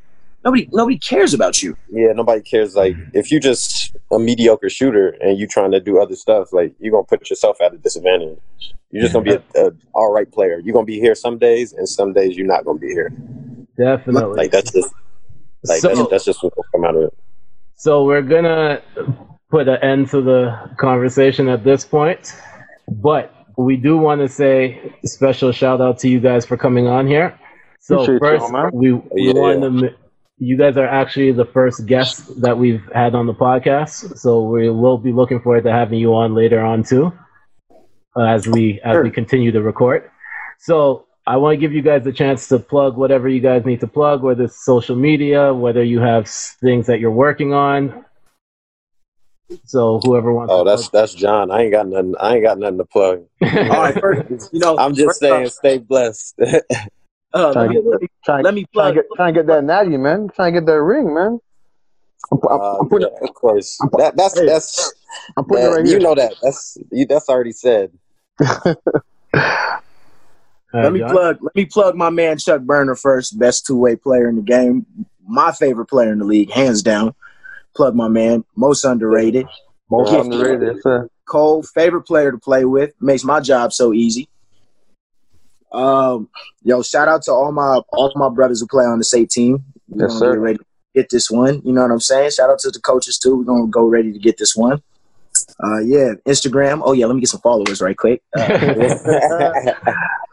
nobody nobody cares about you. Yeah, nobody cares. Like if you just a mediocre shooter and you trying to do other stuff, like you're gonna put yourself at a disadvantage. You're just gonna be a, a all right player. You're gonna be here some days, and some days you're not gonna be here. Definitely. Like that's just like So- that's, that's just what's gonna come out of it. So we're gonna put an end to the conversation at this point, but we do want to say a special shout out to you guys for coming on here. So Appreciate first, y'all, we, we Yeah. wanted to. You guys are actually the first guests that we've had on the podcast, so we will be looking forward to having you on later on too, uh, as we as we continue to record. So I want to give you guys a chance to plug whatever you guys need to plug, whether it's social media, whether you have things that you're working on. So whoever wants. Oh, to that's that's John. I ain't got nothing. I ain't got nothing to plug. plug. All right, first, you know, I'm just saying, off, stay blessed. uh, let, Trying me, to get- let, me, Trying, let me trying plug. to get trying to get that natty, man. Trying to get that ring, man. I'm, I'm, Uh, I'm putting, yeah, of course. That, that's Hey, that's I'm putting it that- right you know that. That's you. That's already said. Uh, Let me John? plug. Let me plug my man Chuck Burner first. Best two way player in the game. My favorite player in the league, hands down. Plug my man. Most underrated. Most Yeah. underrated. Yes. Cole, favorite player to play with. Makes my job so easy. Um, yo, shout out to all my all my brothers who play on the state team. We're Yes, sir. get ready to get this one. You know what I'm saying? Shout out to the coaches too. We're gonna go ready to get this one. Uh, yeah, Instagram. Oh yeah, let me get some followers right quick. Uh,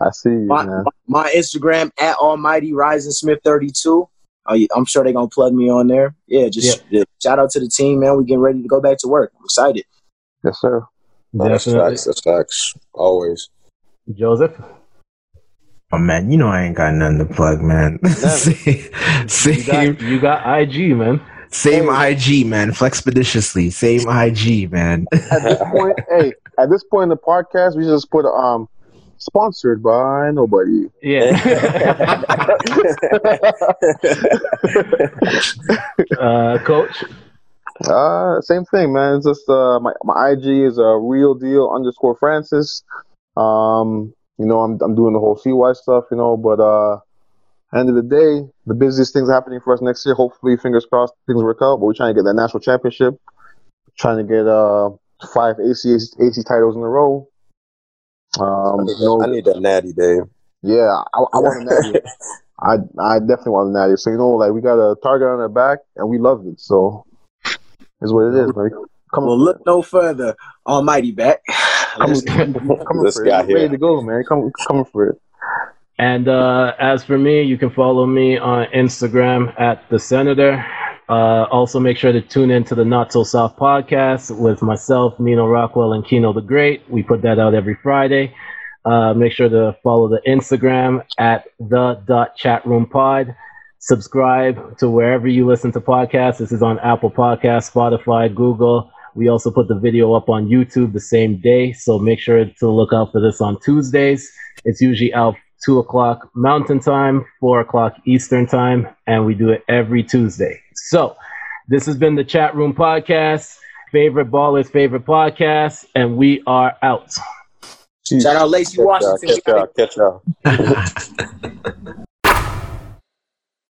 I see you, my, man. my Instagram at Almighty Rising Smith 32. Oh, yeah, I'm sure they're gonna plug me on there. Yeah, just yeah, shout out to the team, man. We getting ready to go back to work. I'm excited. Yes, sir. That's Definitely. facts. That's facts. Always. Joseph. Oh man, you know I ain't got nothing to plug, man. same, You got, you got IG, man. same IG, man. Flexpeditiously, same IG, man. At this point, hey, at this point in the podcast, we just put um sponsored by nobody. Yeah. uh, coach. Uh, same thing, man. It's just uh, my my IG is a real deal underscore Francis. Um, you know, I'm I'm doing the whole CY stuff, you know, but uh, end of the day, the busiest things happening for us next year. Hopefully, fingers crossed, things work out. But we're trying to get that national championship, trying to get uh five AC AC titles in a row. Um, I need, you know, that, I need that natty, Dave. yeah, I, I want a natty. I I definitely want a natty. So you know, like we got a target on our back, and we love it. So is what it is, man. Come Well, look no further. Almighty back. coming, coming This for guy it. here. Ready to go, man. Come, coming for it. And uh, as for me, you can follow me on Instagram at the Senator. Uh, also, make sure to tune in to the Not So Soft podcast with myself, Nino Rockwell, and Kino the Great. We put that out every Friday. Uh, make sure to follow the Instagram at the chatroom pod. Subscribe to wherever you listen to podcasts. This is on Apple Podcasts, Spotify, Google. We also put the video up on YouTube the same day, so make sure to look out for this on Tuesdays. It's usually out two o'clock Mountain Time, four o'clock Eastern Time, and we do it every Tuesday. So, this has been the Chat Room Podcast, favorite ballers, favorite podcast, and we are out. Shout out Lacey Catch y'all. Washington. Catch y'all. Catch y'all.